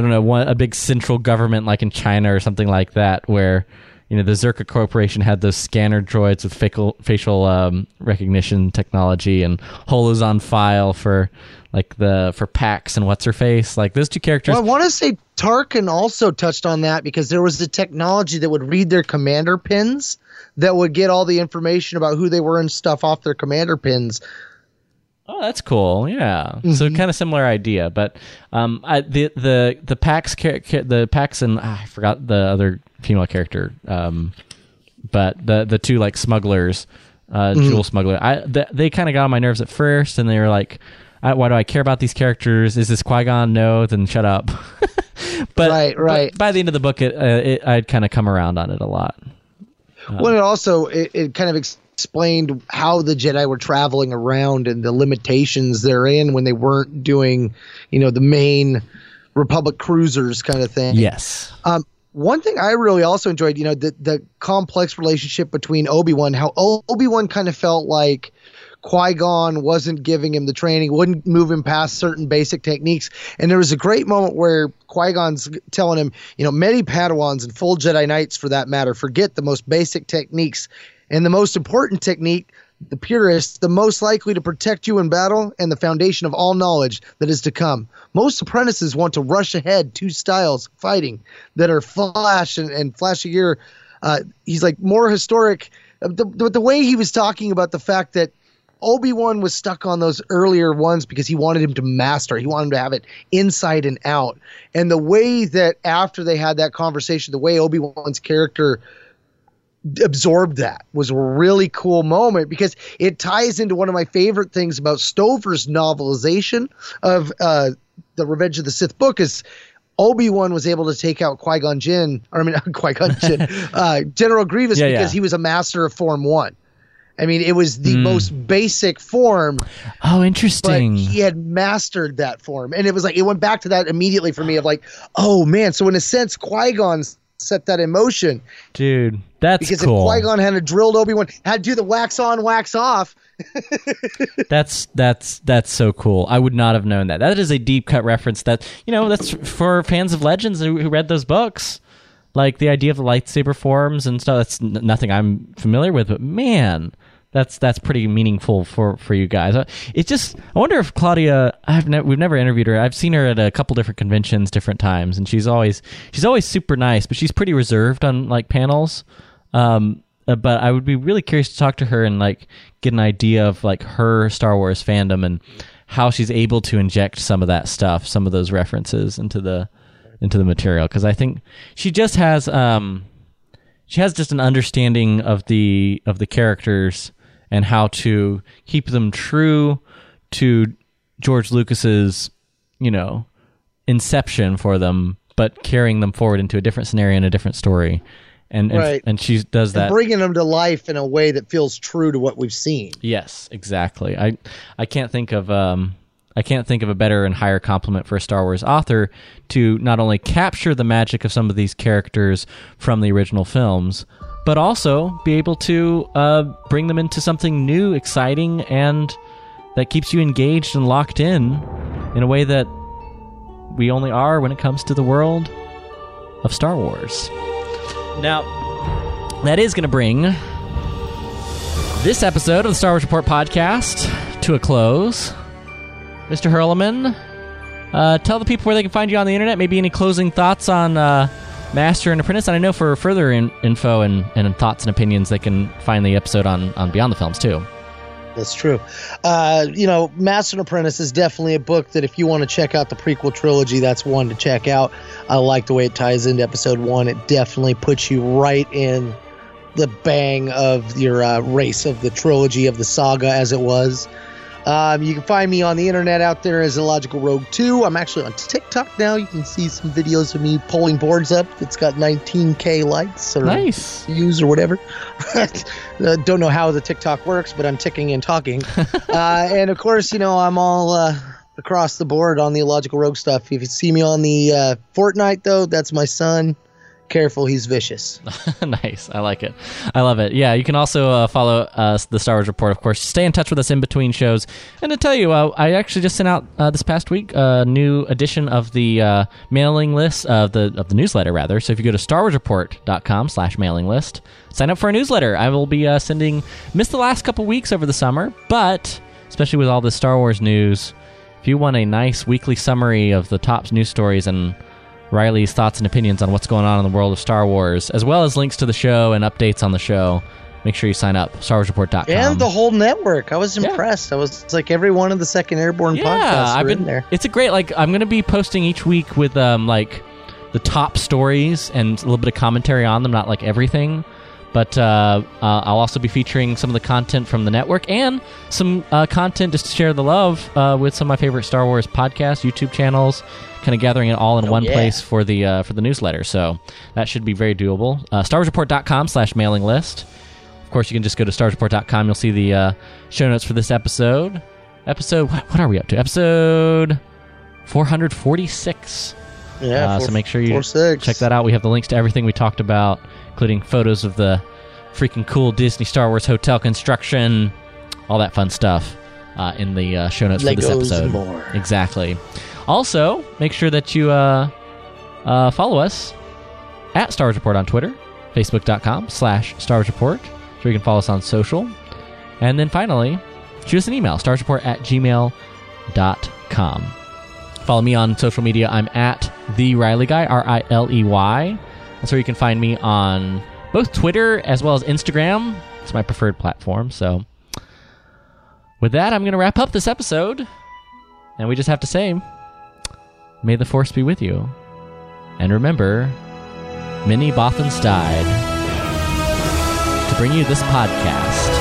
don't know one a big central government like in China or something like that where. You know, the Czerka Corporation had those scanner droids with facial facial um, recognition technology, and Holo's on file for like the for Pax and what's her face. Like those two characters. Well, I want to say Tarkin also touched on that because there was a technology that would read their commander pins that would get all the information about who they were and stuff off their commander pins. Oh, that's cool. Yeah. So kind of similar idea, but um, I, the the the Pax the Pax and ah, I forgot the other female character, um, but the the two like smugglers, uh, jewel smuggler. I th- they kind of got on my nerves at first, and they were like, I, "Why do I care about these characters? Is this Qui Gon? No, then shut up." (laughs) but Right, right. but by the end of the book, it, uh, it I'd kind of come around on it a lot. well, it also it, it kind of ex- explained how the Jedi were traveling around and the limitations they're in when they weren't doing, you know, the main Republic cruisers kind of thing. Yes. Um, one thing I really also enjoyed, you know, the the complex relationship between Obi Wan, how Obi Wan kind of felt like Qui Gon wasn't giving him the training, wouldn't move him past certain basic techniques. And there was a great moment where Qui Gon's telling him, you know, many Padawans and full Jedi Knights, for that matter, forget the most basic techniques. And the most important technique, the purest, the most likely to protect you in battle, and the foundation of all knowledge that is to come. Most apprentices want to rush ahead two styles fighting that are flash and, and flash a year. Uh, he's like more historic. Uh, The, the, the way he was talking about the fact that Obi Wan was stuck on those earlier ones because he wanted him to master. He wanted him to have it inside and out. And the way that after they had that conversation, the way Obi Wan's character absorbed that was a really cool moment because it ties into one of my favorite things about Stover's novelization of uh, the Revenge of the Sith book is Obi Wan was able to take out Qui Gon Jinn, or I mean (laughs) Qui Gon Jinn, (laughs) uh, General Grievous Yeah, because yeah. he was a master of Form One. I mean, it was the most basic form, Oh, but interesting. he had mastered that form, and it was like it went back to that immediately for me of like, oh man. So in a sense, Qui Gon set that in motion Dude, that's because cool. if Qui Gon had a drilled Obi Wan, had to do the wax on, wax off. (laughs) That's that's that's so cool. I would not have known that. That is a deep cut reference. That you know, that's for fans of Legends who, who read those books. Like the idea of the lightsaber forms and stuff. That's n- nothing I'm familiar with, but man, that's that's pretty meaningful for for you guys. Uh, It just I wonder if Claudia. I've ne- we've never interviewed her. I've seen her at a couple different conventions, different times, and she's always she's always super nice, but she's pretty reserved on like panels. Um, uh, but I would be really curious to talk to her and like get an idea of like her Star Wars fandom and how she's able to inject some of that stuff, some of those references into the into the material because I think she just has um she has just an understanding of the of the characters and how to keep them true to George Lucas's you know inception for them but carrying them forward into a different scenario and a different story and and, Right. and she does And that. bringing them to life in a way that feels true to what we've seen. Yes, exactly. I I can't think of um I can't think of a better and higher compliment for a Star Wars author to not only capture the magic of some of these characters from the original films, but also be able to uh, bring them into something new, exciting, and that keeps you engaged and locked in in a way that we only are when it comes to the world of Star Wars. Now, that is going to bring this episode of the Star Wars Report podcast to a close. Mr. Hurleman, uh, tell the people where they can find you on the internet. Maybe any closing thoughts on uh, Master and Apprentice. And I know for further in- info and, and thoughts and opinions, they can find the episode on, on Beyond the Films too. That's true. Uh, you know, Master and Apprentice is definitely a book that if you want to check out the prequel trilogy, that's one to check out. I like the way it ties into episode one. It definitely puts you right in the bang of your uh, race of the trilogy of the saga as it was. Um, you can find me on the internet out there as Illogical Rogue 2. I'm actually on TikTok now. You can see some videos of me pulling boards up. It's got 19k likes or Nice. views or whatever. (laughs) uh, don't know how the TikTok works, but I'm ticking and talking. (laughs) uh, and of course, you know, I'm all uh, across the board on the Illogical Rogue stuff. If you see me on the uh, Fortnite, though, that's my son. Careful, he's vicious. (laughs) nice. I like it. I love it. Yeah, you can also uh, follow uh, the Star Wars Report, of course. Stay in touch with us in between shows. And to tell you, uh, I actually just sent out uh, this past week a new edition of the uh, mailing list of the of the newsletter, rather. So if you go to starwarsreport.com slash mailing list, sign up for a newsletter. I will be uh, sending. Missed the last couple weeks over the summer, but especially with all the Star Wars news, if you want a nice weekly summary of the top news stories and Riley's thoughts and opinions on what's going on in the world of Star Wars, as well as links to the show and updates on the show. Make sure you sign up, StarWarsReport.com. And the whole network. I was Yeah. impressed. I was it's like every one of the second airborne yeah, podcasts I've been there. It's a great like I'm going to be posting each week with um like the top stories and a little bit of commentary on them, not like everything. But uh, uh, I'll also be featuring some of the content from the network and some uh, content just to share the love uh, with some of my favorite Star Wars podcasts, YouTube channels, kind of gathering it all in one yeah. place for the uh, for the newsletter. So that should be very doable. Uh, StarWarsReport.com slash mailing list. Of course, you can just go to starsreport.com. You'll see the uh, show notes for this episode. Episode, what, what are we up to? Episode 446. Yeah, Uh, four- so make sure you check that out. We have the links to everything we talked about, including photos of the freaking cool Disney Star Wars hotel construction, all that fun stuff uh, in the uh, show notes for this episode. more. Exactly. Also, make sure that you uh, uh, follow us at Star Wars Report on Twitter, facebook.com slash Star Wars Report, so you can follow us on social. And then finally, shoot us an email, starsreport at gmail.com. Follow me on social media. I'm at the Riley Guy, R I L E Y. That's where you can find me on both Twitter as well as Instagram. It's my preferred platform. So, with that, I'm going to wrap up this episode. And we just have to say, may the Force be with you. And remember, many Bothans died to bring you this podcast.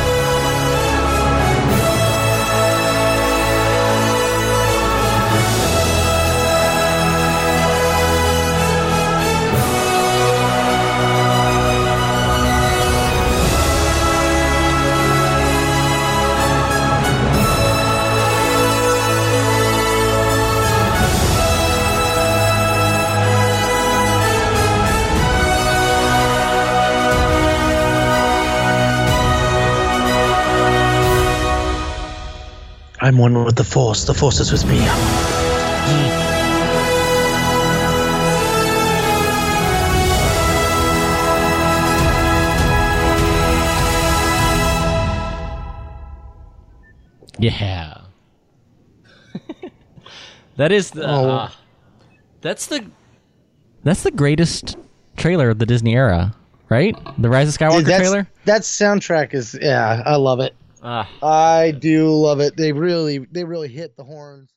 I'm one with the Force. The Force is with me. Yeah. (laughs) that is the. Oh. uh, that's the. That's the greatest trailer of the Disney era, right? The Rise of Skywalker Dude, trailer. That soundtrack is yeah, I love it. Ah. I do love it. They really they really hit the horns.